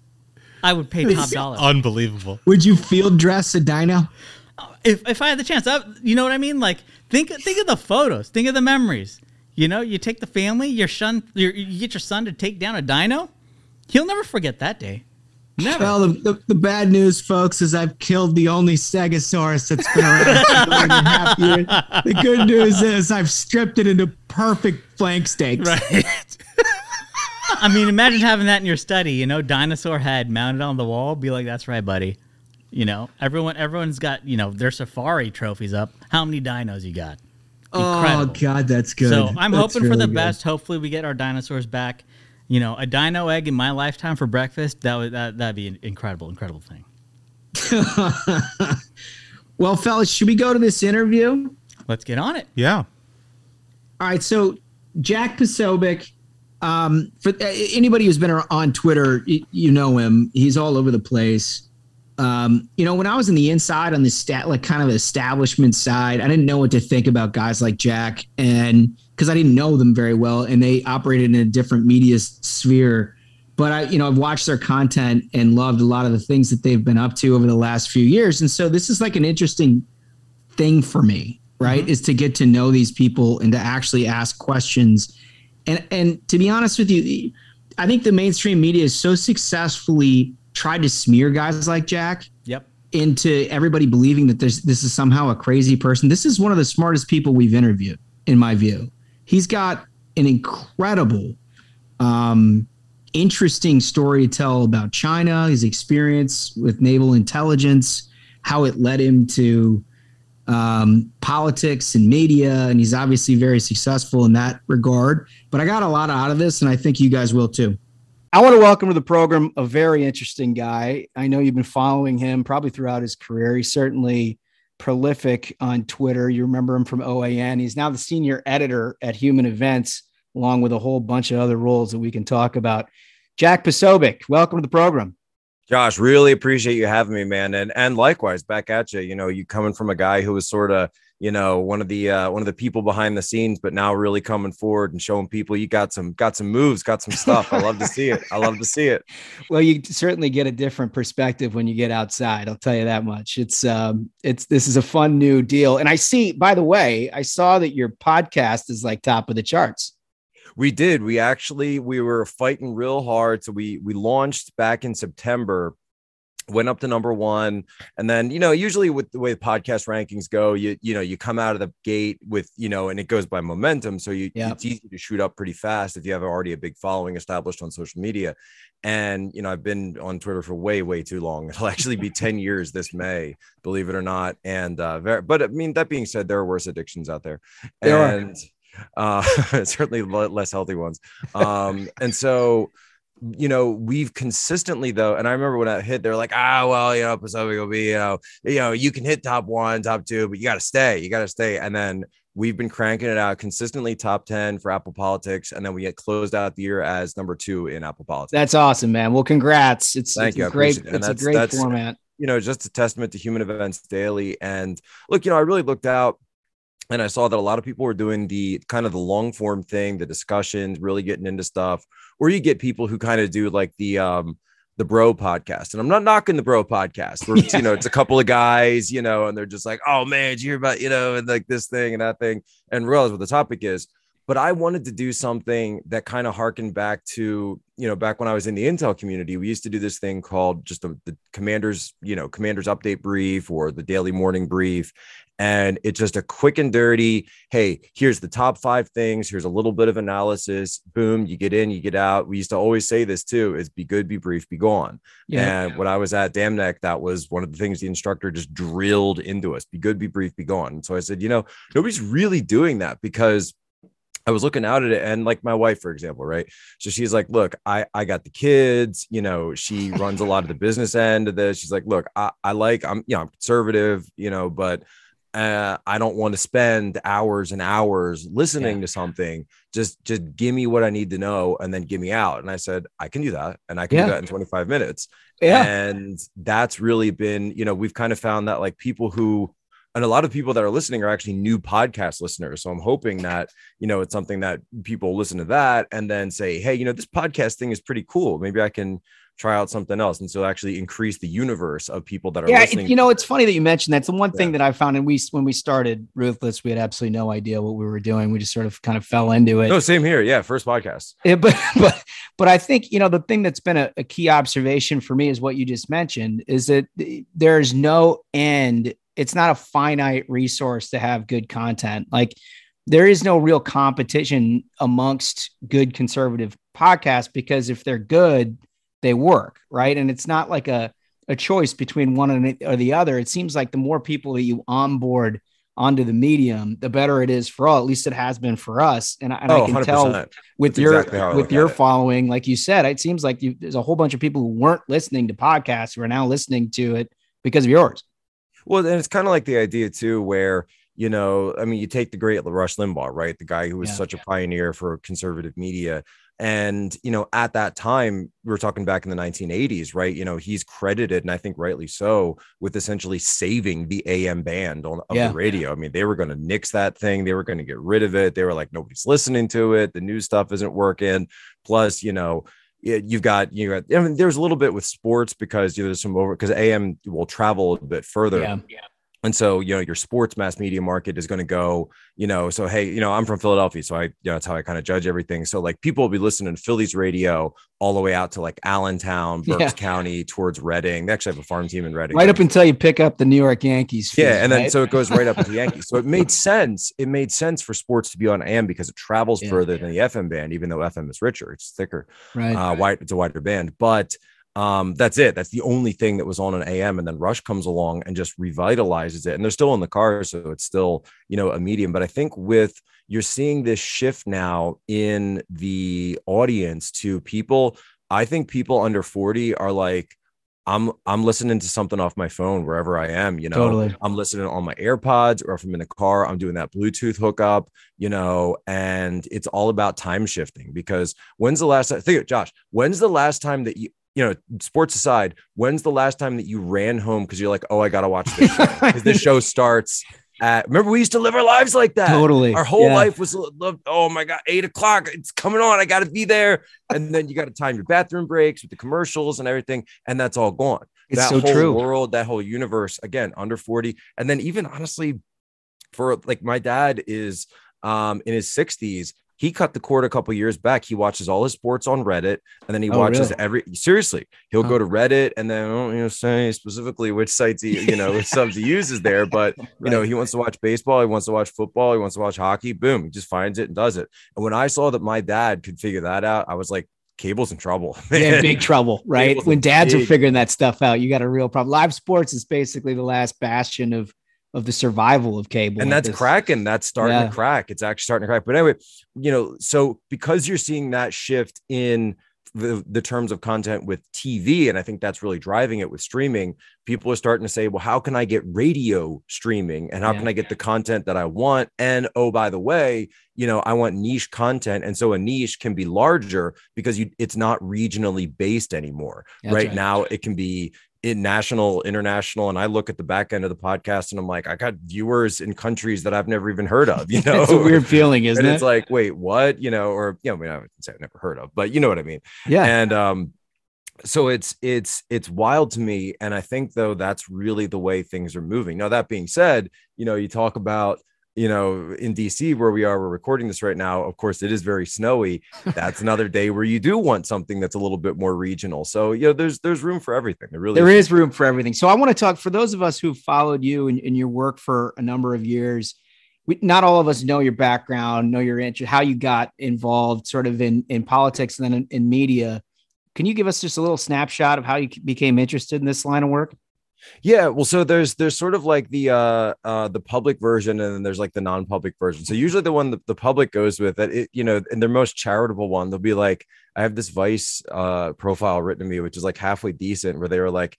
I would pay top dollar. Unbelievable. Would you field dress a dino? Uh, if if I had the chance, I, you know what I mean? Like think think of the photos, think of the memories. You know, you take the family, your son, your, you get your son to take down a dino. He'll never forget that day. Never. Well, the, the, the bad news, folks, is I've killed the only Stegosaurus that's been around for more half year. The good news is I've stripped it into perfect flank steaks. Right. I mean, imagine having that in your study. You know, dinosaur head mounted on the wall. Be like, that's right, buddy. You know, everyone everyone's got you know their safari trophies up. How many dinos you got? Oh God, that's good. So I'm That's hoping for the good. best. Hopefully, we get our dinosaurs back. You know, a dino egg in my lifetime for breakfast. That would that that'd be an incredible, incredible thing. well, fellas, should we go to this interview? Let's get on it. Yeah. All right, so Jack Posobiec, um, for uh, anybody who's been on Twitter, y- you know him. He's all over the place. Um, you know, when I was in the inside on the stat, like kind of establishment side, I didn't know what to think about guys like Jack, and because I didn't know them very well, and they operated in a different media sphere. But I, you know, I've watched their content and loved a lot of the things that they've been up to over the last few years, and so this is like an interesting thing for me, right? Is to get to know these people and to actually ask questions. And and to be honest with you, I think the mainstream media is so successfully tried to smear guys like Jack Yep. into everybody believing that there's this is somehow a crazy person. This is one of the smartest people we've interviewed, in my view. He's got an incredible, um, interesting story to tell about China, his experience with naval intelligence, how it led him to um, politics and media, and he's obviously very successful in that regard. But I got a lot out of this, and I think you guys will too. I want to welcome to the program a very interesting guy. I know you've been following him probably throughout his career. He's certainly prolific on Twitter. You remember him from OAN. He's now the senior editor at Human Events, along with a whole bunch of other roles that we can talk about. Jack Posobiec, welcome to the program. Josh, really appreciate you having me, man. And and likewise, back at you. You know, you coming from a guy who was sort of, you know, one of the uh, one of the people behind the scenes, but now really coming forward and showing people you got some got some moves, got some stuff. I love to see it. I love to see it. Well, you certainly get a different perspective when you get outside. I'll tell you that much. It's um, it's this is a fun new deal. And I see, by the way, I saw that your podcast is like top of the charts. We did. We actually we were fighting real hard. So we we launched back in September, went up to number one, and then you know usually with the way the podcast rankings go, you you know you come out of the gate with you know and it goes by momentum. So you Yeah. it's easy to shoot up pretty fast if you have already a big following established on social media. And you know I've been on Twitter for way way too long. It'll actually be ten years this May, believe it or not. And uh, very, but I mean that being said, there are worse addictions out there, There are. and uh certainly less healthy ones um and so you know we've consistently though and i remember when i hit they're like ah well you know Posobiec will be you know you know you can hit top one top two but you got to stay you got to stay and then we've been cranking it out consistently top 10 for apple politics and then we get closed out the year as number two in apple politics That's awesome, man. Well, congrats. It's, Thank it's you. great, it. It's a great that's- format. you know, just a testament to human events daily. And look, you know, I really looked out and I saw that a lot of people were doing the kind of the long form thing, the discussions, really getting into stuff, or you get people who kind of do like the um the bro podcast. And I'm not knocking the bro podcast where it's, you know, it's a couple of guys, you know, and they're just like, oh man, did you hear about, you know, and like this thing and that thing, and realize what the topic is. but I wanted to do something that kind of harkened back to, you know, back when I was in the Intel community, we used to do this thing called just the, the commander's, you know, commander's update brief or the daily morning brief. And it's just a quick and dirty, hey, here's the top five things. Here's a little bit of analysis. Boom, you get in, you get out. We used to always say this too is be good, be brief, be gone. Yeah. And when I was at Dam Neck, that was one of the things the instructor just drilled into us be good, be brief, be gone. And so I said, you know, nobody's really doing that because I was looking out at it and like my wife, for example, right? So she's like, look, I, I got the kids, you know, she runs a lot of the business end of this. She's like, look, I, I like, I'm, you know, I'm conservative, you know, but uh, I don't want to spend hours and hours listening Yeah. to something. Just, just give me what I need to know and then give me out. And I said, I can do that. And I can Yeah. do that in 25 minutes. Yeah. And that's really been, you know, we've kind of found that like people who, and a lot of people that are listening are actually new podcast listeners. So I'm hoping that, you know, it's something that people listen to that and then say, hey, you know, this podcast thing is pretty cool. Maybe I can try out something else. And so actually increase the universe of people that are yeah, listening. it, you know, it's funny that you mentioned that's the one thing that I found. And we, when we started Ruthless, we had absolutely no idea what we were doing. We just sort of kind of fell into it. no, same here. Yeah. First podcast. Yeah, but but but I think you know the thing that's been a, a key observation for me is what you just mentioned is that there's no end. It's not a finite resource to have good content. Like there is no real competition amongst good conservative podcasts because if they're good, they work, right? And it's not like a a choice between one and- or the other. It seems like the more people that you onboard onto the medium, the better it is for all. At least it has been for us. And, I- and Oh, I can 100%. tell with That's your exactly with your following, like you said, it seems like you, there's a whole bunch of people who weren't listening to podcasts who are now listening to it because of yours. Well, then it's kind of like the idea too, where you know, I mean, you take the great Rush Limbaugh, right? The guy who was Yeah. such a pioneer for conservative media. And, you know, at that time, we were talking back in the 1980s, right? You know, he's credited, and I think rightly so, with essentially saving the AM band on of Yeah. the radio. I mean, they were going to nix that thing, they were going to get rid of it. They were like, nobody's listening to it, the new stuff isn't working. Plus, you know, you've got you got I mean there's a little bit with sports because you know, there's some over because AM will travel a bit further. Yeah. And so, you know, your sports mass media market is going to go, you know, so hey, you know, I'm from Philadelphia, so I, you know, that's how I kind of judge everything. So, like, people will be listening to Phillies radio all the way out to like Allentown, Berks Yeah. County, towards Reading. They actually have a farm team in Reading. Right up until you pick up the New York Yankees. Yeah, and then right? so it goes right up to the Yankees. So it made sense. It made sense for sports to be on AM because it travels Yeah. further than the FM band, even though FM is richer, it's thicker, Right. uh, wide, it's a wider band. But um, that's it. That's the only thing that was on an AM, and then Rush comes along and just revitalizes it. And they're still in the car, so it's still you know a medium. But I think with you're seeing this shift now in the audience to people. I think people under 40 are like, I'm I'm listening to something off my phone wherever I am, you know. Totally. I'm listening on my AirPods or if I'm in the car, I'm doing that Bluetooth hookup, you know, and it's all about time shifting because when's the last time think it, Josh, when's the last time that you you know, sports aside, when's the last time that you ran home because you're like, oh, I gotta watch this because this show starts at remember we used to live our lives like that. Totally. Our whole Yeah. life was oh my god, eight o'clock, it's coming on, I gotta be there. And then you gotta time your bathroom breaks with the commercials and everything, and that's all gone It's that so whole true. world, that whole universe, again, under 40. And then even honestly, for like my dad is um in his 60s. He cut the cord a couple years back. He watches all his sports on Reddit, and then he Oh, watches really? every. Seriously, he'll Huh. go to Reddit, and then I don't you know say specifically which sites he you know which subs he uses there, but you know he wants to watch baseball, he wants to watch football, he wants to watch hockey. Boom, he just finds it and does it. And when I saw that my dad could figure that out, I was like, cable's in trouble. Yeah, big trouble, right? Cable's When dads are figuring that stuff out, you got a real problem. Live sports is basically the last bastion of of the survival of cable. and at that's this- cracking that's starting Yeah. to crack it's actually starting to crack but anyway you know so because you're seeing that shift in the, the terms of content with tv and i think that's really driving it with streaming people are starting to say well how can i get radio streaming and how Yeah. can i get the content that i want and oh by the way you know i want niche content and so a niche can be larger because you it's not regionally based anymore right right. now it can be in national, international, and I look at the back end of the podcast and I'm like, I got viewers in countries that I've never even heard of. You know, it's a weird feeling, isn't and it? it's like, wait, what? You know, or you know, I mean, I would say I've never heard of, but you know what I mean. yeah, And um, so it's it's it's wild to me, and I think though that's really the way things are moving. Now that being said, you know, you talk about you know, in DC where we are, we're recording this right now. Of course, it is very snowy. That's another day where you do want something that's a little bit more regional. So, you know, there's there's room for everything. There really there is room for everything. So I want to talk for those of us who followed you and, and your work for a number of years. We, not all of us know your background, know your interest, how you got involved sort of in, in politics and then in, in media. Can you give us just a little snapshot of how you became interested in this line of work? Yeah, well, so there's there's sort of like the uh uh the public version and then there's like the non-public version. So usually the one that the public goes with that it, you know, in their most charitable one, they'll be like, I have this Vice uh profile written to me, which is like halfway decent, where they were like,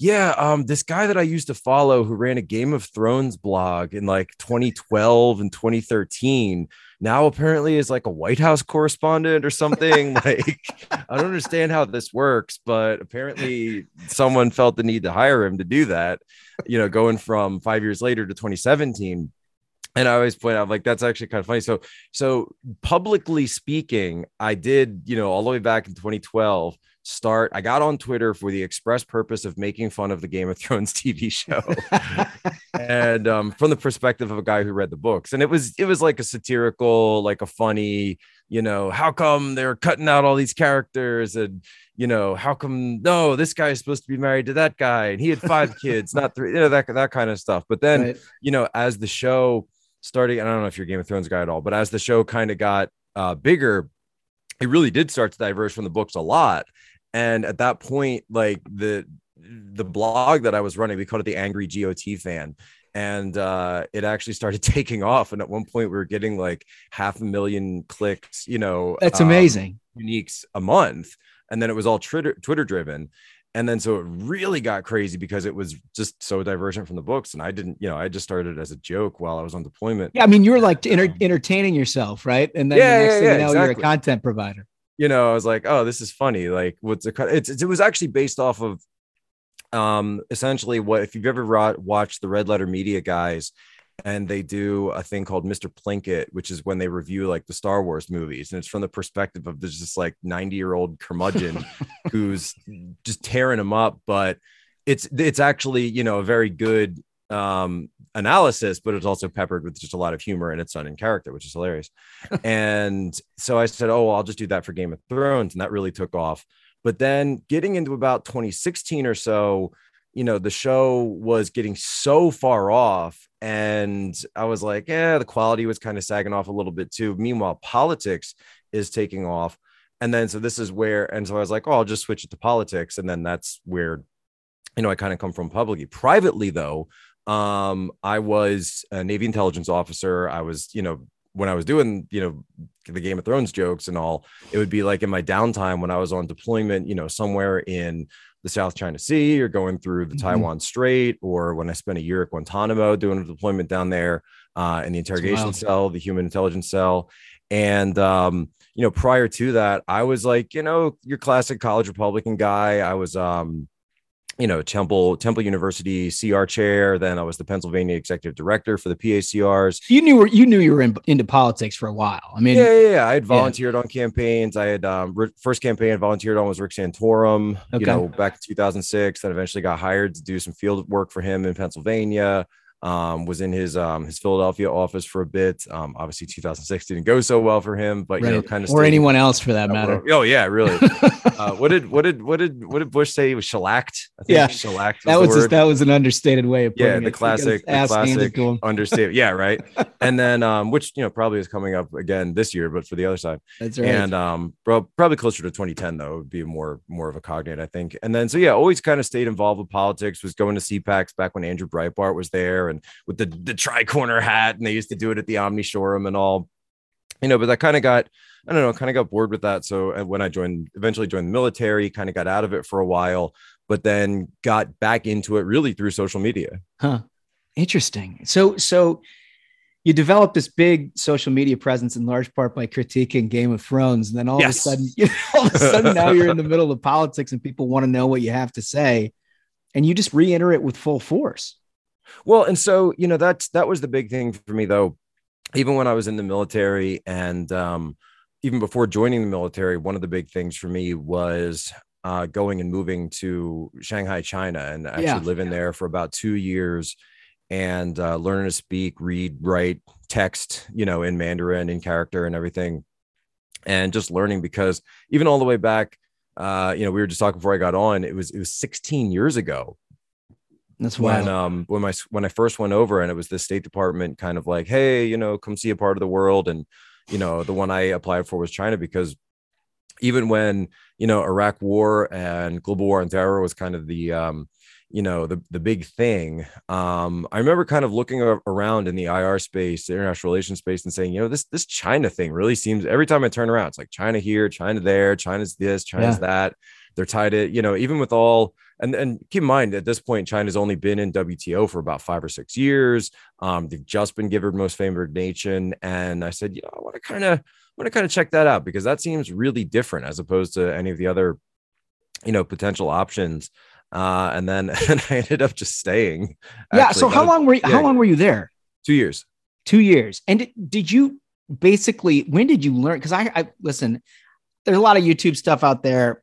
Yeah, um, this guy that I used to follow who ran a Game of Thrones blog in like 2012 and 2013 now apparently is like a White House correspondent or something. like, I don't understand how this works, but apparently someone felt the need to hire him to do that, you know, going from five years later to 2017 and I always point out like that's actually kind of funny. So, so publicly speaking, I did, you know, all the way back in 2012 start. I got on Twitter for the express purpose of making fun of the Game of Thrones TV show, and um, from the perspective of a guy who read the books, and it was it was like a satirical, like a funny, you know, how come they're cutting out all these characters, and you know, how come no, this guy is supposed to be married to that guy, and he had five kids, not three, you know, that that kind of stuff. But then, right. you know, as the show started, I don't know if you're Game of Thrones guy at all, but as the show kind of got uh, bigger, it really did start to diverge from the books a lot and at that point like the the blog that i was running we called it the angry GoT fan. And uh, it actually started taking off. And at one point we were getting like half a million clicks you know that's amazing. um, uniques a month. And then it was all twitter twitter driven. And then so it really got crazy because it was just so divergent from the books. And i didn't you know i just started as a joke while i was on deployment. Yeah i mean you were like enter- entertaining yourself right? And then yeah, the next yeah, thing yeah, you know exactly. you're a content provider you know, I was like, oh, this is funny. Like, what's a it's, it was actually based off of um essentially what if you've ever watched the Red Letter Media guys and they do a thing called Mr. Plinkett, which is when they review like the Star Wars movies, and it's from the perspective of this just like 90 year old curmudgeon who's just tearing them up, but it's it's actually you know a very good um analysis, but it's also peppered with just a lot of humor and it's done in character, which is hilarious. and so I said, Oh, well, I'll just do that for Game of Thrones. And that really took off. But then getting into about 2016 or so, you know, the show was getting so far off. And I was like, yeah, the quality was kind of sagging off a little bit too. Meanwhile, politics is taking off. And then so this is where, and so I was like, oh, I'll just switch it to politics. And then that's where, you know, I kind of come from publicly. Privately, though, um, I was a Navy intelligence officer. I was, you know, when I was doing, you know, the Game of Thrones jokes and all, it would be like in my downtime when I was on deployment, you know, somewhere in the South China Sea or going through the mm-hmm. Taiwan Strait, or when I spent a year at Guantanamo doing a deployment down there uh, in the interrogation cell, the human intelligence cell. And, um, you know, prior to that, I was like, you know, your classic college Republican guy. I was, um, you know temple temple university cr chair then i was the pennsylvania executive director for the pacrs you knew you knew you were in, into politics for a while i mean yeah yeah, yeah. i had volunteered yeah. on campaigns i had um, first campaign i volunteered on was rick santorum okay. you know back in 2006 then eventually got hired to do some field work for him in pennsylvania um, was in his um, his Philadelphia office for a bit. Um, obviously, 2006 didn't go so well for him, but right. you know, kind of or anyone else for that matter. Oh yeah, really. uh, what did what did what did what did Bush say? He was shellacked. I think yeah, shellacked. Was that was just, that was an understated way of yeah, the it. classic, the classic understated. yeah, right. and then um, which you know probably is coming up again this year, but for the other side. That's right. And um, bro, probably closer to 2010 though would be more more of a cognate, I think. And then so yeah, always kind of stayed involved with politics. Was going to CPACs back when Andrew Breitbart was there, and with the the tri-corner hat and they used to do it at the Omni Shoreham and all. You know but that kind of got i don't know kind of got bored with that. So uh, when i joined eventually joined the military kind of got out of it for a while but then got back into it really through social media. Huh. Interesting. So so you developed this big social media presence in large part by critiquing Game of Thrones, and then all yes. of a sudden, you know, all of a sudden now you're in the middle of politics and people want to know what you have to say, and you just re-enter it with full force. Well, and so you know that's that was the big thing for me though. Even when I was in the military, and um, even before joining the military, one of the big things for me was uh, going and moving to Shanghai, China, and actually yeah. living there for about two years and uh, learning to speak, read, write text, you know, in Mandarin, in character, and everything, and just learning because even all the way back, uh, you know, we were just talking before I got on. It was it was 16 years ago. That's when wild. um when my when I first went over, and it was the State Department kind of like, hey, you know, come see a part of the world, and you know, the one I applied for was China because even when you know Iraq War and global war on terror was kind of the um, you know the the big thing. Um, I remember kind of looking around in the IR space, the international relations space, and saying, you know, this this China thing really seems every time I turn around, it's like China here, China there, China's this, China's Yeah. that. They're tied it, you know, even with all and and keep in mind at this point, China's only been in WTO for about five or six years. Um, they've just been given most favored nation, and I said, you know, I want to kind of want to kind of check that out because that seems really different as opposed to any of the other, you know, potential options. Uh, and then and I ended up just staying. yeah. So how long were you, yeah, how long were you there? Two years. Two years. And did, did you basically when did you learn? Because I, I listen. There's a lot of YouTube stuff out there.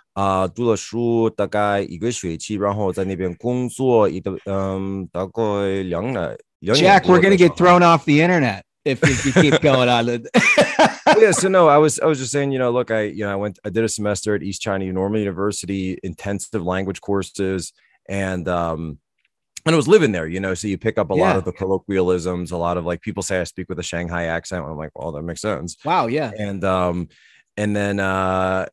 啊、读了书大概一个学期，然后在那边工作一个嗯大概两年。两年 Jack, 多 we're gonna 在 get thrown off the internet if, if you keep going on. yeah so no i was i was just saying you know look i you know i went i did a semester at east china normal university intensive language courses and um and I was living there, you know, so you pick up a lot Yeah. of the colloquialisms, a lot of like people say I speak with a Shanghai accent. I'm like, well, that makes sense. Wow, yeah. And um, and then uh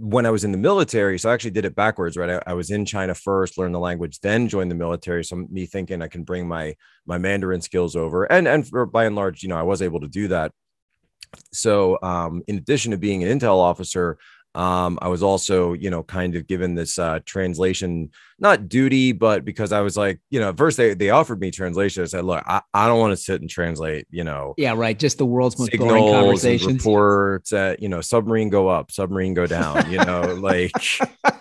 when I was in the military, so I actually did it backwards, right? I, I was in China first, learned the language, then joined the military. So me thinking I can bring my my Mandarin skills over, and and for, by and large, you know, I was able to do that. So um, in addition to being an intel officer, um, I was also, you know, kind of given this uh, translation, not duty, but because I was like, you know, at first they, they offered me translation. I said, look, I, I don't want to sit and translate, you know, Yeah, right. Just the world's most boring conversations. reports at, you know, submarine go up, submarine go down, you know, like,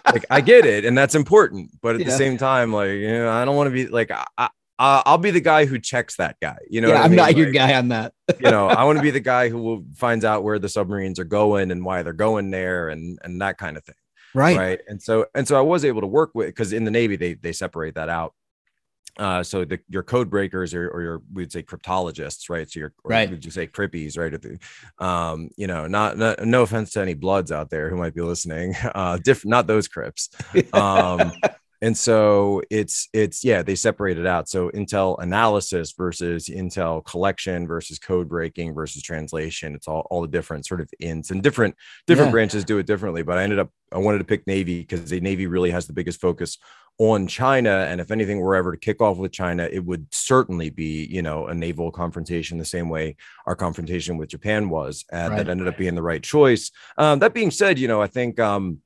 like I get it. And that's important. But at the same time, like, you know, I don't want to be like, I, I, I'll be the guy who checks that guy. You know, yeah, what I I'm mean? not your Like, guy on that. you know, I want to be the guy who will finds out where the submarines are going and why they're going there and and that kind of thing. Right. Right. And so and so I was able to work with because in the Navy they they separate that out. Uh, so the your code breakers or, or your we'd say cryptologists, right? So your Right. Would you say crippies, right? The- Um, you know, not, not no offense to any bloods out there who might be listening. Uh, different, not those crips. Um, and so it's it's yeah they separate it out so intel analysis versus intel collection versus code breaking versus translation it's all, all the different sort of ins and different different Yeah. branches do it differently but i ended up i wanted to pick navy because the navy really has the biggest focus on china and if anything were ever to kick off with china it would certainly be you know a naval confrontation the same way our confrontation with japan was and Right. that ended up being the right choice um, that being said you know i think um,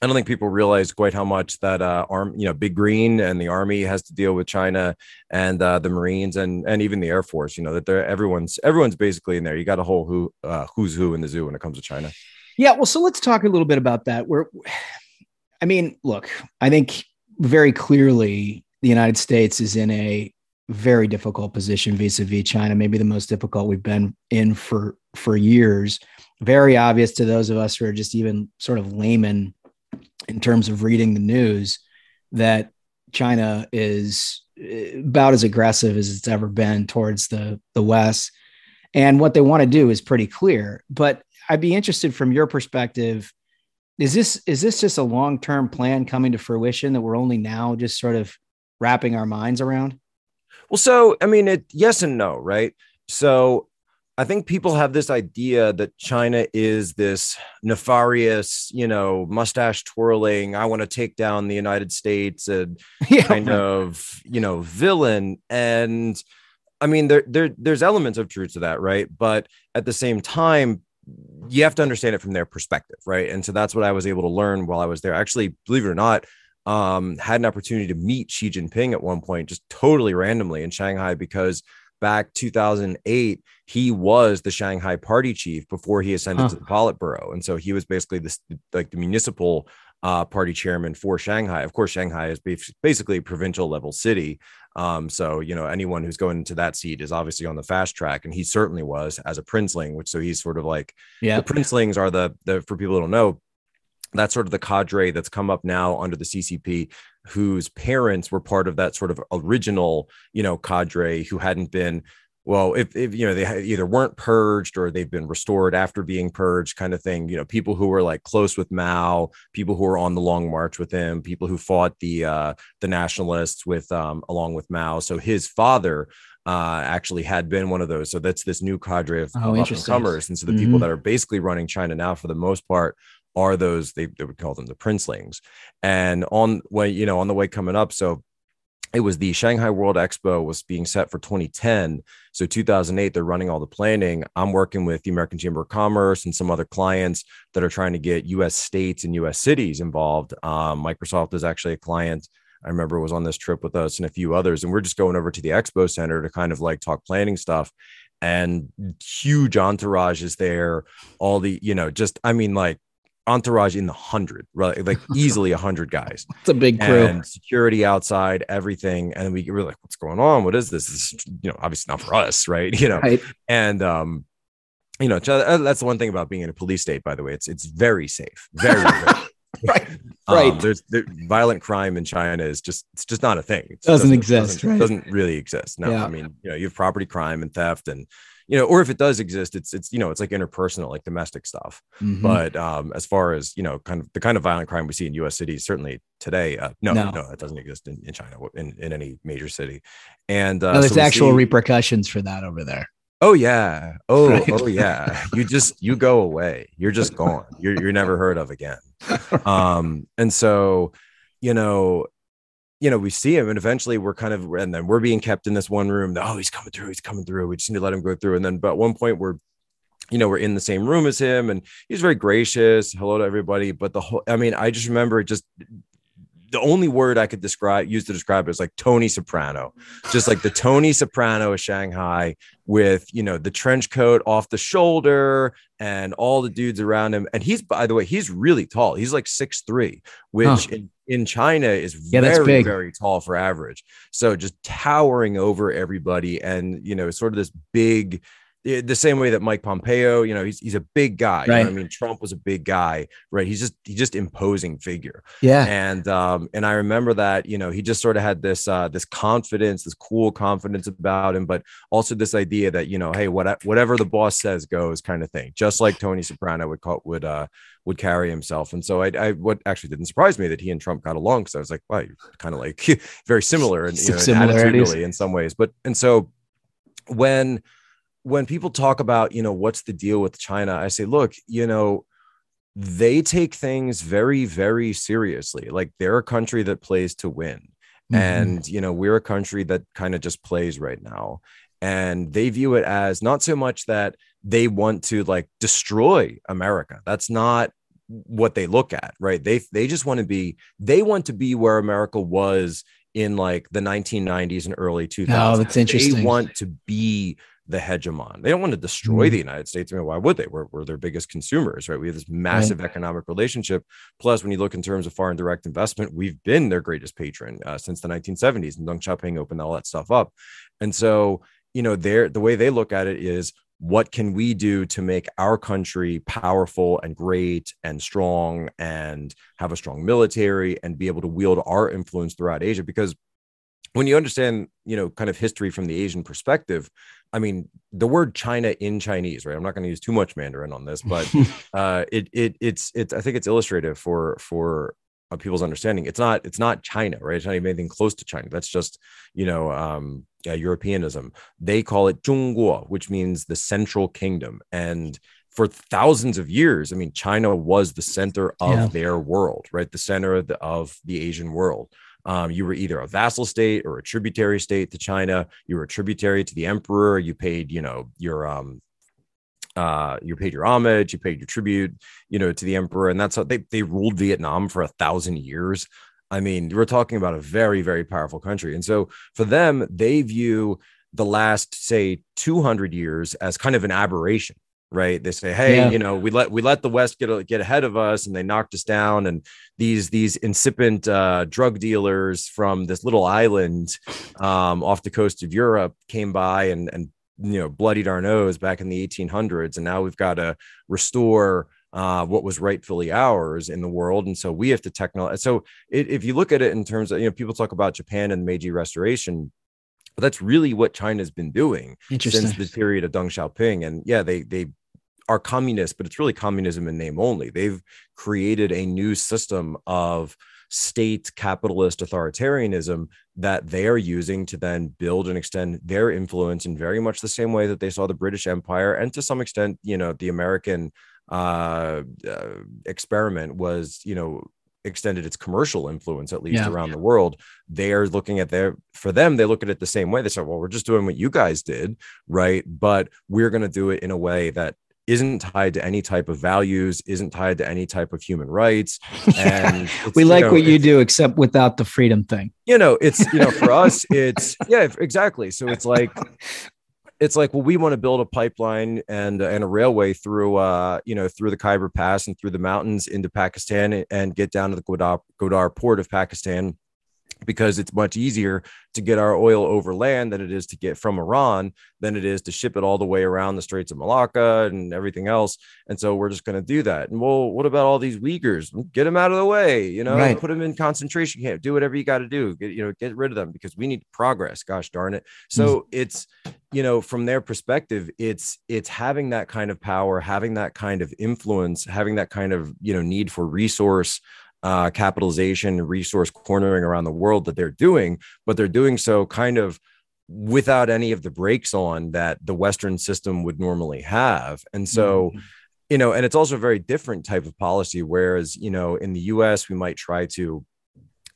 I don't think people realize quite how much that uh, arm, you know, Big Green and the Army has to deal with China and uh, the Marines and and even the Air Force. You know that they're everyone's everyone's basically in there. You got a whole who uh, who's who in the zoo when it comes to China. Yeah, well, so let's talk a little bit about that. Where, I mean, look, I think very clearly the United States is in a very difficult position vis-a-vis China, maybe the most difficult we've been in for for years. Very obvious to those of us who are just even sort of laymen in terms of reading the news that China is eh, about as aggressive as it's ever been towards the the West. And what they want to do is pretty clear. But I'd be interested from your perspective. Is this is this just a long term plan coming to fruition that we're only now just sort of wrapping our minds around? Well, so I mean, it yes and no, right? So I think people have this idea that China is this nefarious, you know, mustache twirling, I want to take down the United States and Yeah, kind of, you know, villain. And I mean, there, there there's elements of truth to that, right? But at the same time, you have to understand it from their perspective, right? And so that's what I was able to learn while I was there. Actually, believe it or not, um, had an opportunity to meet Xi Jinping at one point, just totally randomly in Shanghai, because back 2008, he was the Shanghai party chief before he ascended Huh. to the Politburo. And so he was basically this like the municipal uh, party chairman for Shanghai. Of course, Shanghai is basically a provincial level city. Um, so, you know, anyone who's going into that seat is obviously on the fast track. And he certainly was as a princeling, which so he's sort of like Yeah. the princelings are the, the for people who don't know, that's sort of the cadre that's come up now under the CCP, whose parents were part of that sort of original, you know, cadre who hadn't been, well, if, if you know, they either weren't purged or they've been restored after being purged, kind of thing. You know, people who were like close with Mao, people who were on the Long March with him, people who fought the uh, the nationalists with um, along with Mao. So his father uh, actually had been one of those. So that's this new cadre of, Oh, up and comers. And so the people Mhm. that are basically running China now, for the most part, are those they, they would call them the princelings. And on way, you know, on the way coming up, so it was the Shanghai World Expo was being set for 2010. So 2008, they're running all the planning. I'm working with the American Chamber of Commerce and some other clients that are trying to get U.S. states and U.S. cities involved. Um, Microsoft is actually a client. I remember was on this trip with us and a few others, and we're just going over to the expo center to kind of like talk planning stuff. And huge entourages there. All the, you know, just I mean, like entourage in the hundred, right? Like easily a hundred guys It's a big crew. and security outside, everything. And we were like, what's going on? What is this? This is, you know, obviously not for us, right? You know, Right. and um, you know, that's the one thing about being in a police state, by the way. It's it's very safe. Very, very right. um, Right. there's there, violent crime in China is just it's just not a thing. It Doesn't exist, Doesn't, right. doesn't really exist. No, Yeah. I mean, you know, you have property crime and theft and you know, or if it does exist, it's it's you know, it's like interpersonal, like domestic stuff. Mhm. But um, as far as you know, kind of the kind of violent crime we see in U.S. cities, certainly today, uh, no, No. no, it doesn't exist in, in China in, in any major city. And uh, No, there's so actual see- repercussions for that over there. Oh yeah. Oh Right. oh yeah. You just you go away. You're just gone. You're you're never heard of again. Um and so you know you know we see him and eventually we're kind of and then we're being kept in this one room. Oh, he's coming through. He's coming through. We just need to let him go through. And then but at one point we're you know we're in the same room as him and he's very gracious. Hello to everybody. But the whole I mean I just remember it. just the only word I could describe use to describe it is like Tony Soprano, just like the Tony Soprano of Shanghai with you know the trench coat off the shoulder and all the dudes around him. And he's by the way, he's really tall. He's like six three, which Huh. in, in China is Yeah, very very tall for average. So just towering over everybody, and you know sort of this big. eh, The same way that Mike Pompeo, you know, he's, he's a big guy. you know. I mean, Trump was a big guy, right? He's just he's just imposing figure Yeah. and um and i remember that you know he just sort of had this uh this confidence this cool confidence about him but also this idea that you know hey what whatever the boss says goes kind of thing just like tony soprano would call would uh would carry himself. And so i, I what actually didn't surprise me that he and trump got along because i was like wow you're kind of like very similar and you know attitudinally in some ways. But and so when when people talk about you know what's the deal with china i say look you know they take things very very seriously. Like they're a country that plays to win. Mhm. and you know we're a country that kind of just plays right now. And they view it as not so much that they want to like destroy america. That's not what they look at right? They they just want to be they want to be where america was in like the 1990s and early 2000s Oh, that's interesting. they want to be the hegemon. They don't want to destroy Mhm. the united states. I mean why would they? We're, we're their biggest consumers right? We have this massive economic relationship. Plus when you look in terms of foreign direct investment we've been their greatest patron uh, since the 1970s and deng xiaoping opened all that stuff up. And so you know they're the way they look at it is what can we do to make our country powerful and great and strong and have a strong military and be able to wield our influence throughout asia? Because when you understand you know kind of history from the asian perspective i mean the word china in chinese right? I'm not going to use too much mandarin on this but uh it, it it's it's i think it's illustrative for for people's understanding. It's not it's not china right? It's not even anything close to china. That's just you know um yeah, europeanism. They call it zhongguo which means the central kingdom. And for thousands of years i mean china was the center of Yeah. their world right? The center of the, of the asian world. Um, you were either a vassal state or a tributary state to china. You were a tributary to the emperor. You paid you know your um uh, you paid your homage, you paid your tribute, you know, to the emperor, and that's how they they ruled Vietnam for a thousand years. I mean, we're talking about a very very powerful country, and so for them, they view the last say 200 years as kind of an aberration right they say hey Yeah. you know we let we let the west get get ahead of us and they knocked us down and these these incipient uh, drug dealers from this little island um, off the coast of europe came by and and you know bloodied our nose back in the 1800s and now we've got to restore uh, what was rightfully ours in the world and so we have to techno so it, if you look at it in terms of you know people talk about japan and meiji restoration but that's really what china's been doing since the period of deng xiaoping and yeah they they are communist but it's really communism in name only. They've created a new system of state capitalist authoritarianism that they are using to then build and extend their influence in very much the same way that they saw the British Empire and to some extent, you know, the American uh, uh, experiment was, you know, extended its commercial influence at least Yeah. around the world. They are looking at their for them, they look at it the same way. They say, well, we're just doing what you guys did, right? But we're going to do it in a way that isn't tied to any type of values, isn't tied to any type of human rights. And we like know, what you do, except without the freedom thing. you know it's you know for us it's yeah exactly so it's like it's like well we want to build a pipeline and and a railway through uh you know through the Khyber Pass and through the mountains into Pakistan and get down to the Gwadar, Gwadar port of Pakistan because it's much easier to get our oil over land than it is to get from Iran than it is to ship it all the way around the Straits of Malacca and everything else. And so we're just going to do that. And well, what about all these Uyghurs? Get them out of the way, you know, Right. put them in concentration camp, do whatever you got to do, get, you know, get rid of them because we need progress. Gosh darn it. So mm. it's, you know, from their perspective, it's, it's having that kind of power, having that kind of influence, having that kind of, you know, need for resource uh, capitalization, resource cornering around the world that they're doing, but they're doing so kind of without any of the brakes on that the Western system would normally have. And so, you know, and it's also a very different type of policy. Whereas, you know, in the US, we might try to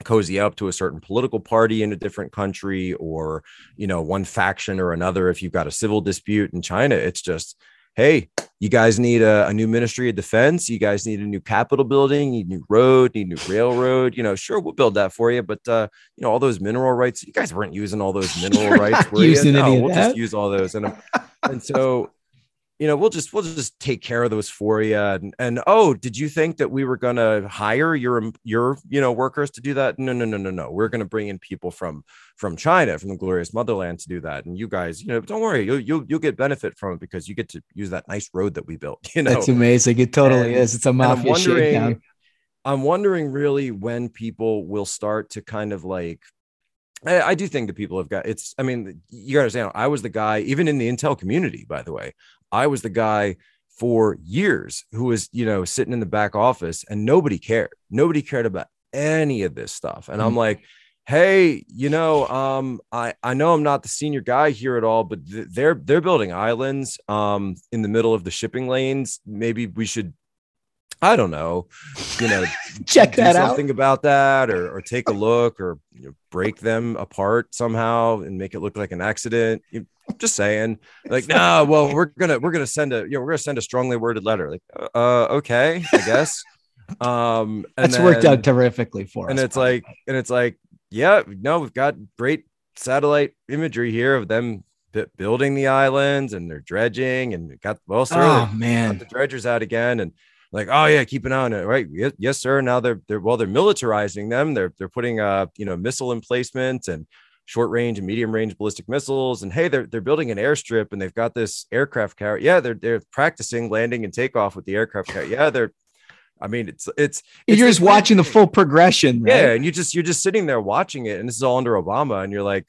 cozy up to a certain political party in a different country or, you know, one faction or another. If you've got a civil dispute in China, it's just, hey, you guys need a, a new ministry of defense. You guys need a new capitol building, you need a new road, need a new railroad. You know, sure, we'll build that for you. But, uh, you know, all those mineral rights, you guys weren't using all those mineral rights. were you? using No, any of we'll just use all those. And, and so, you know, we'll just we'll just take care of those for you. And, and oh, did you think that we were gonna hire your your you know workers to do that? No, no, no, no, no. We're gonna bring in people from from China, from the glorious motherland, to do that. And you guys, you know, don't worry, you'll you'll you'll get benefit from it because you get to use that nice road that we built. You know, That's amazing. It totally And- is. It's a mafia wondering- shakedown. I'm wondering really when people will start to kind of like. I, I do think that people have got it's. I mean, you gotta understand. I was the guy, even in the Intel community, by the way, I was the guy for years who was, you know, sitting in the back office and nobody cared. Nobody cared about any of this stuff. And I'm Mhm. like, hey, you know, um, I I know I'm not the senior guy here at all, but th- they're they're building islands um in the middle of the shipping lanes. Maybe we should. I don't know, you know, Check that out. something about that or, or take a look or you know, break them apart somehow and make it look like an accident. You- just saying like, no, well, we're going to, we're to send a, you know, we're to send a strongly worded letter. Like, uh, okay, I guess. Um, and That's worked out terrifically for and us. And it's like and it's like yeah no we've got great satellite imagery here of them bu- building the islands and they're dredging and got well sir oh got man, the dredgers out again and like oh yeah keep an eye on it right yes, yes sir now they're they're well they're militarizing them they're they're putting uh you know missile emplacements and short range and medium range ballistic missiles and hey they're they're building an airstrip and they've got this aircraft carrier yeah they're they're practicing landing and takeoff with the aircraft carrier yeah they're I mean, it's it's it's you're just watching the full progression. Right? Yeah, and you just you're just sitting there watching it, and this is all under Obama, and you're like,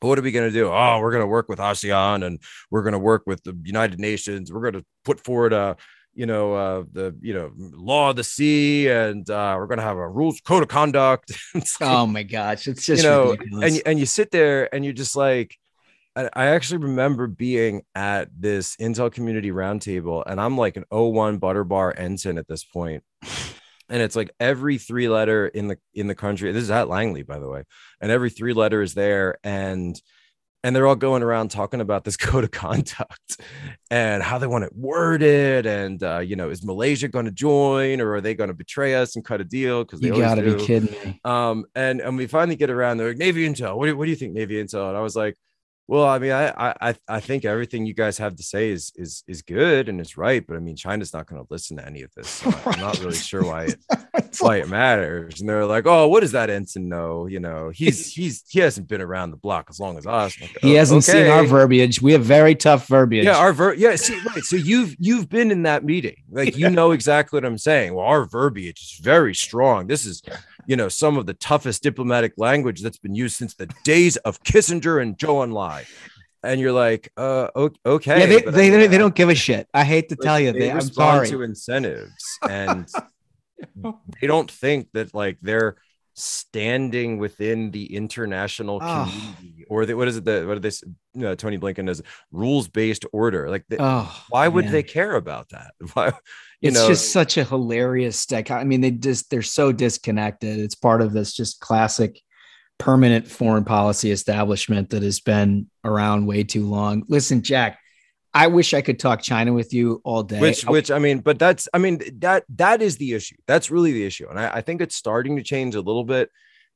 what are we gonna do? Oh, we're gonna work with ASEAN, and we're gonna work with the United Nations. We're gonna put forward a you know uh, the you know law of the sea, and uh, we're gonna have a rules code of conduct. Oh my gosh, it's just you know, ridiculous. and you, and you sit there and you're just like, I, I actually remember being at this Intel Community Roundtable, and I'm like an 01 butter bar ensign at this point. And it's like every three letter in the in the country. This is at Langley, by the way, and every three letter is there, and and they're all going around talking about this code of conduct and how they want it worded, and uh, you know, is Malaysia going to join, or are they going to betray us and cut a deal? Because they you gotta do. be kidding me. Um, and and we finally get around. They're like Navy Intel. What do, you- what do you think, Navy Intel? And I was like, Well, I mean, I, I I think everything you guys have to say is is is good and it's right, but I mean, China's not going to listen to any of this. So I'm not really sure why it why it matters. And they're like, "Oh, what does that ensign know? You know, he's he's he hasn't been around the block as long as us." Like, He "Oh, hasn't seen our verbiage. We have very tough verbiage. Yeah, our ver- yeah, see, right. So you've you've been in that meeting. Like you know exactly what I'm saying. Well, our verbiage is very strong. This is, you know, some of the toughest diplomatic language that's been used since the days of Kissinger and Zhou Enlai. And you're like, uh, okay. yeah, they, I they, they, they don't give a shit. I hate to like, tell you, they they, I'm respond sorry. to incentives and they don't think that like they're standing within the international Oh. community or the, what is it the what this uh, Tony Blinken is rules based order like the, Oh, why would man. they care about that why you it's know just such a hilarious stick. I mean, they just they're so disconnected. It's part of this just classic permanent foreign policy establishment that has been around way too long. Listen, Jack, I wish I could talk China with you all day. which oh which i mean but that's i mean that that is the issue that's really the issue and I, I think it's starting to change a little bit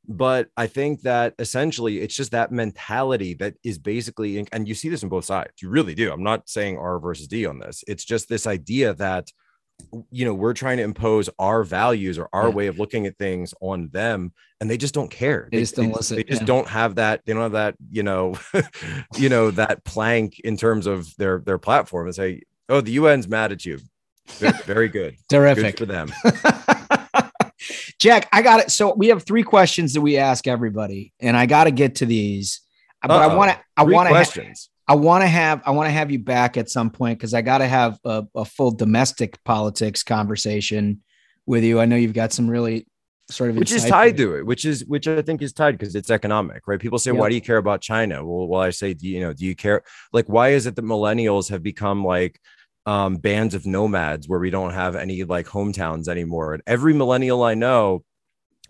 but i think that essentially it's just that mentality that is basically and you see this on both sides you really do i'm not saying r versus d on this it's just this idea that you know we're trying to impose our values or our Yeah. way of looking at things on them and they just don't care They just don't listen, they just yeah. don't have that they don't have that you know you know that plank in terms of their their platform and say oh the UN's mad at you Ve- very good Terrific. good for them Jack, I got it. So we have three questions that we ask everybody, and I got to get to these. But I Uh-oh. want to, I want to, questions I want to have, I want to have you back at some point because I got to have a, a full domestic politics conversation with you. I know you've got some really sort of which is tied to it which is which i think is tied because it's economic right? People say why do you care about china? Well well i say do you, you know do you care? Like why is it that millennials have become like um bands of nomads where we don't have any like hometowns anymore? And every millennial i know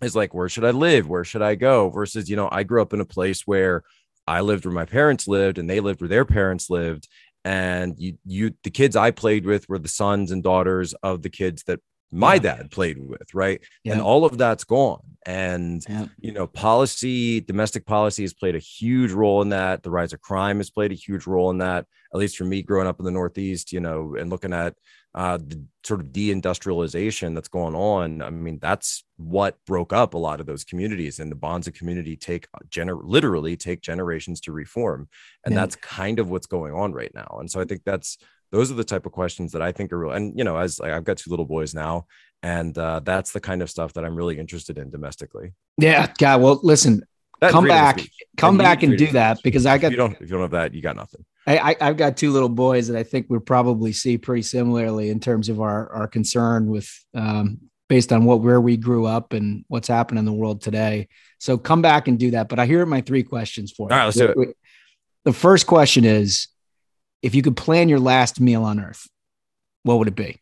is like where should i live? Where should i go? Versus you know i grew up in a place where i lived where my parents lived and they lived where their parents lived. And you you the kids i played with were the sons and daughters of the kids that my Yeah. dad played with right Yeah. and all of that's gone and Yeah. you know policy domestic policy has played a huge role in that the rise of crime has played a huge role in that at least for me growing up in the northeast you know and looking at uh, the sort of deindustrialization that's going on i mean that's what broke up a lot of those communities and the bonds of community take gener- literally take generations to reform and Yeah. that's kind of what's going on right now and so i think that's those are the type of questions that i think are real and you know as like, i've got two little boys now and uh, that's the kind of stuff that i'm really interested in domestically Yeah, God. Well, listen, That come back, come back and do that speech. because I if got you don't if you don't have that you got nothing I, I, I've got two little boys that I think we probably see pretty similarly in terms of our, our concern with um, based on what where we grew up and what's happening in the world today. So come back and do that. But I hear my three questions for you. All right, let's do it. The first question is if you could plan your last meal on earth, what would it be?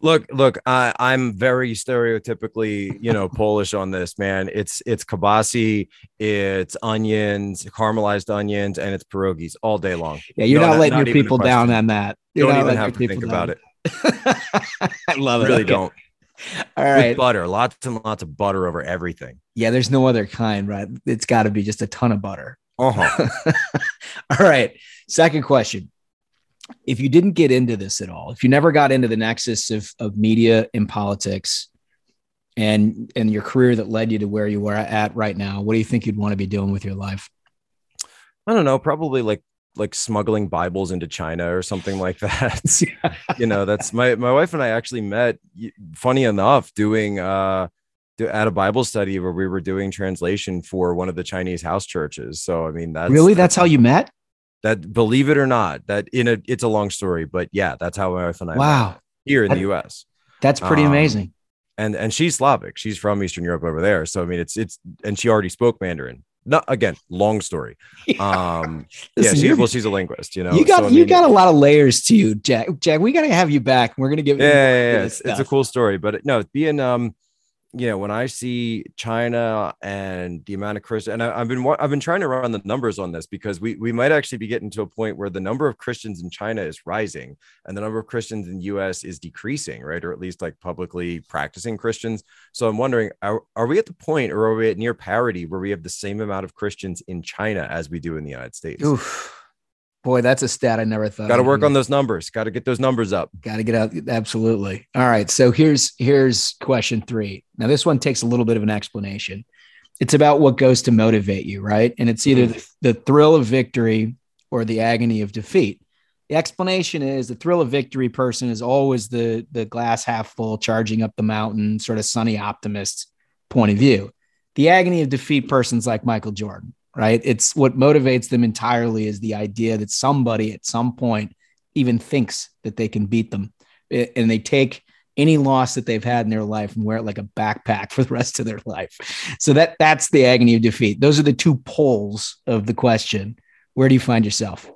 Look, look, I, I'm very stereotypically, you know, Polish on this, man. It's it's kielbasi, it's onions, caramelized onions, and it's pierogies all day long. Yeah, you're No, not letting your people down on that. You're Don't even have to think about it. I love it. really Okay. don't. All right. With butter, lots and lots of butter over everything. Yeah, there's no other kind, right? It's got to be just a ton of butter. Uh-huh. all right. Second question. If you didn't get into this at all, if you never got into the nexus of, of media and politics and and your career that led you to where you are at right now, what do you think you'd want to be doing with your life? I don't know, probably like like smuggling Bibles into China or something like that. you know, that's my my wife and I actually met. Funny enough, doing uh at a Bible study where we were doing translation for one of the Chinese house churches. So I mean, that's really? That's how you met? that. Believe it or not, that in a it's a long story, but yeah, that's how my wife and I Wow. here in I- the U.S. That's pretty Um, amazing. and and she's Slavic. She's from Eastern Europe over there. So I mean, it's it's and she already spoke Mandarin. Not again, long story. Um, yeah, she, well, she's a linguist. You know, you got So, I you got a lot of layers to you, Jack. Jack, we got to have you back. We're gonna give yeah, yeah, yeah, yeah. It's, it's a cool story but no being um you know, when I see China and the amount of Christians, and I, have been I've been trying to run the numbers on this because we we might actually be getting to a point where the number of Christians in China is rising and the number of Christians in the U.S. is decreasing, right? Or at least like publicly practicing Christians. So I'm wondering, are, are we at the point, or are we at near parity where we have the same amount of Christians in China as we do in the United States? Oof. Boy, that's a stat I never thought. Got to work on those numbers. Got to get those numbers up. Got to get out. Absolutely. All right. So here's here's question three. Now this one takes a little bit of an explanation. It's about what goes to motivate you, right? And it's either mm-hmm. the, the thrill of victory or the agony of defeat. The explanation is the thrill of victory person is always the the glass half full, charging up the mountain, sort of sunny optimist point of view. The agony of defeat person's like Michael Jordan right? It's what motivates them entirely is the idea that somebody at some point even thinks that they can beat them. And they take any loss that they've had in their life and wear it like a backpack for the rest of their life. So that that's the agony of defeat. Those are the two poles of the question. Where do you find yourself?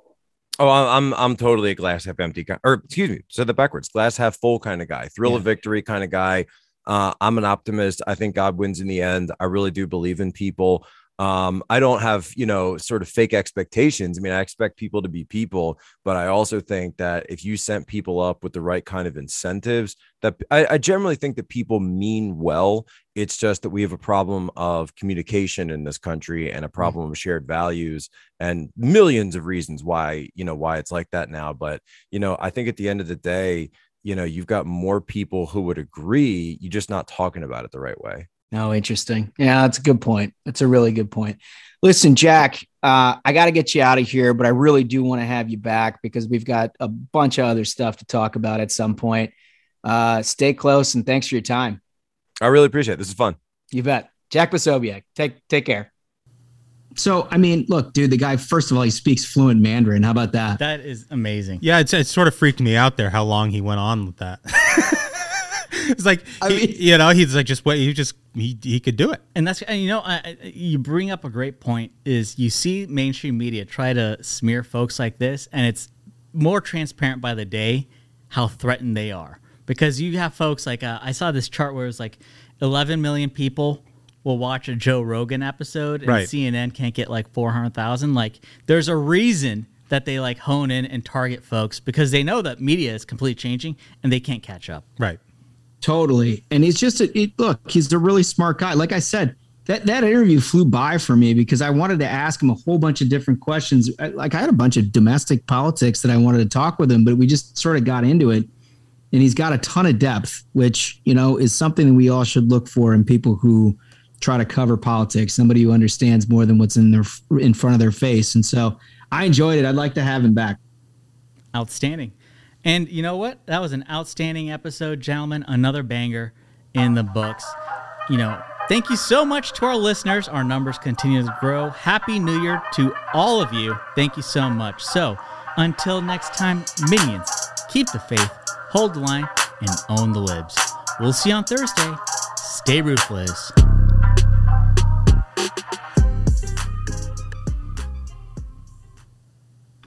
Oh, I'm I'm totally a glass half empty guy, or excuse me, said that backwards. Glass half full kind of guy, thrill yeah. of victory kind of guy. Uh, I'm an optimist. I think God wins in the end. I really do believe in people um i don't have you know sort of fake expectations. I mean i expect people to be people but i also think that if you sent people up with the right kind of incentives that I, I, generally think that people mean well. It's just that we have a problem of communication in this country and a mm. problem of shared values and millions of reasons why you know why it's like that now. But you know i think at the end of the day you know you've got more people who would agree you're just not talking about it the right way no, interesting. Yeah, that's a good point. That's a really good point. Listen, Jack, uh, I got to get you out of here, but I really do want to have you back because we've got a bunch of other stuff to talk about at some point. Uh, stay close and thanks for your time. I really appreciate it. This is fun. You bet. Jack Posobiec, take take care. So, I mean, look, dude, the guy, first of all, he speaks fluent Mandarin. How about that? That is amazing. Yeah, it's, it sort of freaked me out there how long he went on with that. it's like I mean, he, you know he's like just what he just he, he could do it and that's and you know I, you bring up a great point is you see mainstream media try to smear folks like this and it's more transparent by the day how threatened they are because you have folks like uh, I saw this chart where it was like 11 million people will watch a Joe Rogan episode and right. CNN can't get like 400,000 like there's a reason that they like hone in and target folks because they know that media is completely changing and they can't catch up. Right. Totally. And he's just a look, he's a really smart guy. Like I said, that that interview flew by for me because I wanted to ask him a whole bunch of different questions. Like I had a bunch of domestic politics that I wanted to talk with him, but we just sort of got into it. And he's got a ton of depth, which, you know, is something that we all should look for in people who try to cover politics, somebody who understands more than what's in their in front of their face. And so I enjoyed it. I'd like to have him back. Outstanding. And you know what? That was an outstanding episode, gentlemen. Another banger in the books. You know, thank you so much to our listeners. Our numbers continue to grow. Happy New Year to all of you. Thank you so much. So, until next time, minions, keep the faith, hold the line, and own the libs. We'll see you on Thursday. Stay ruthless.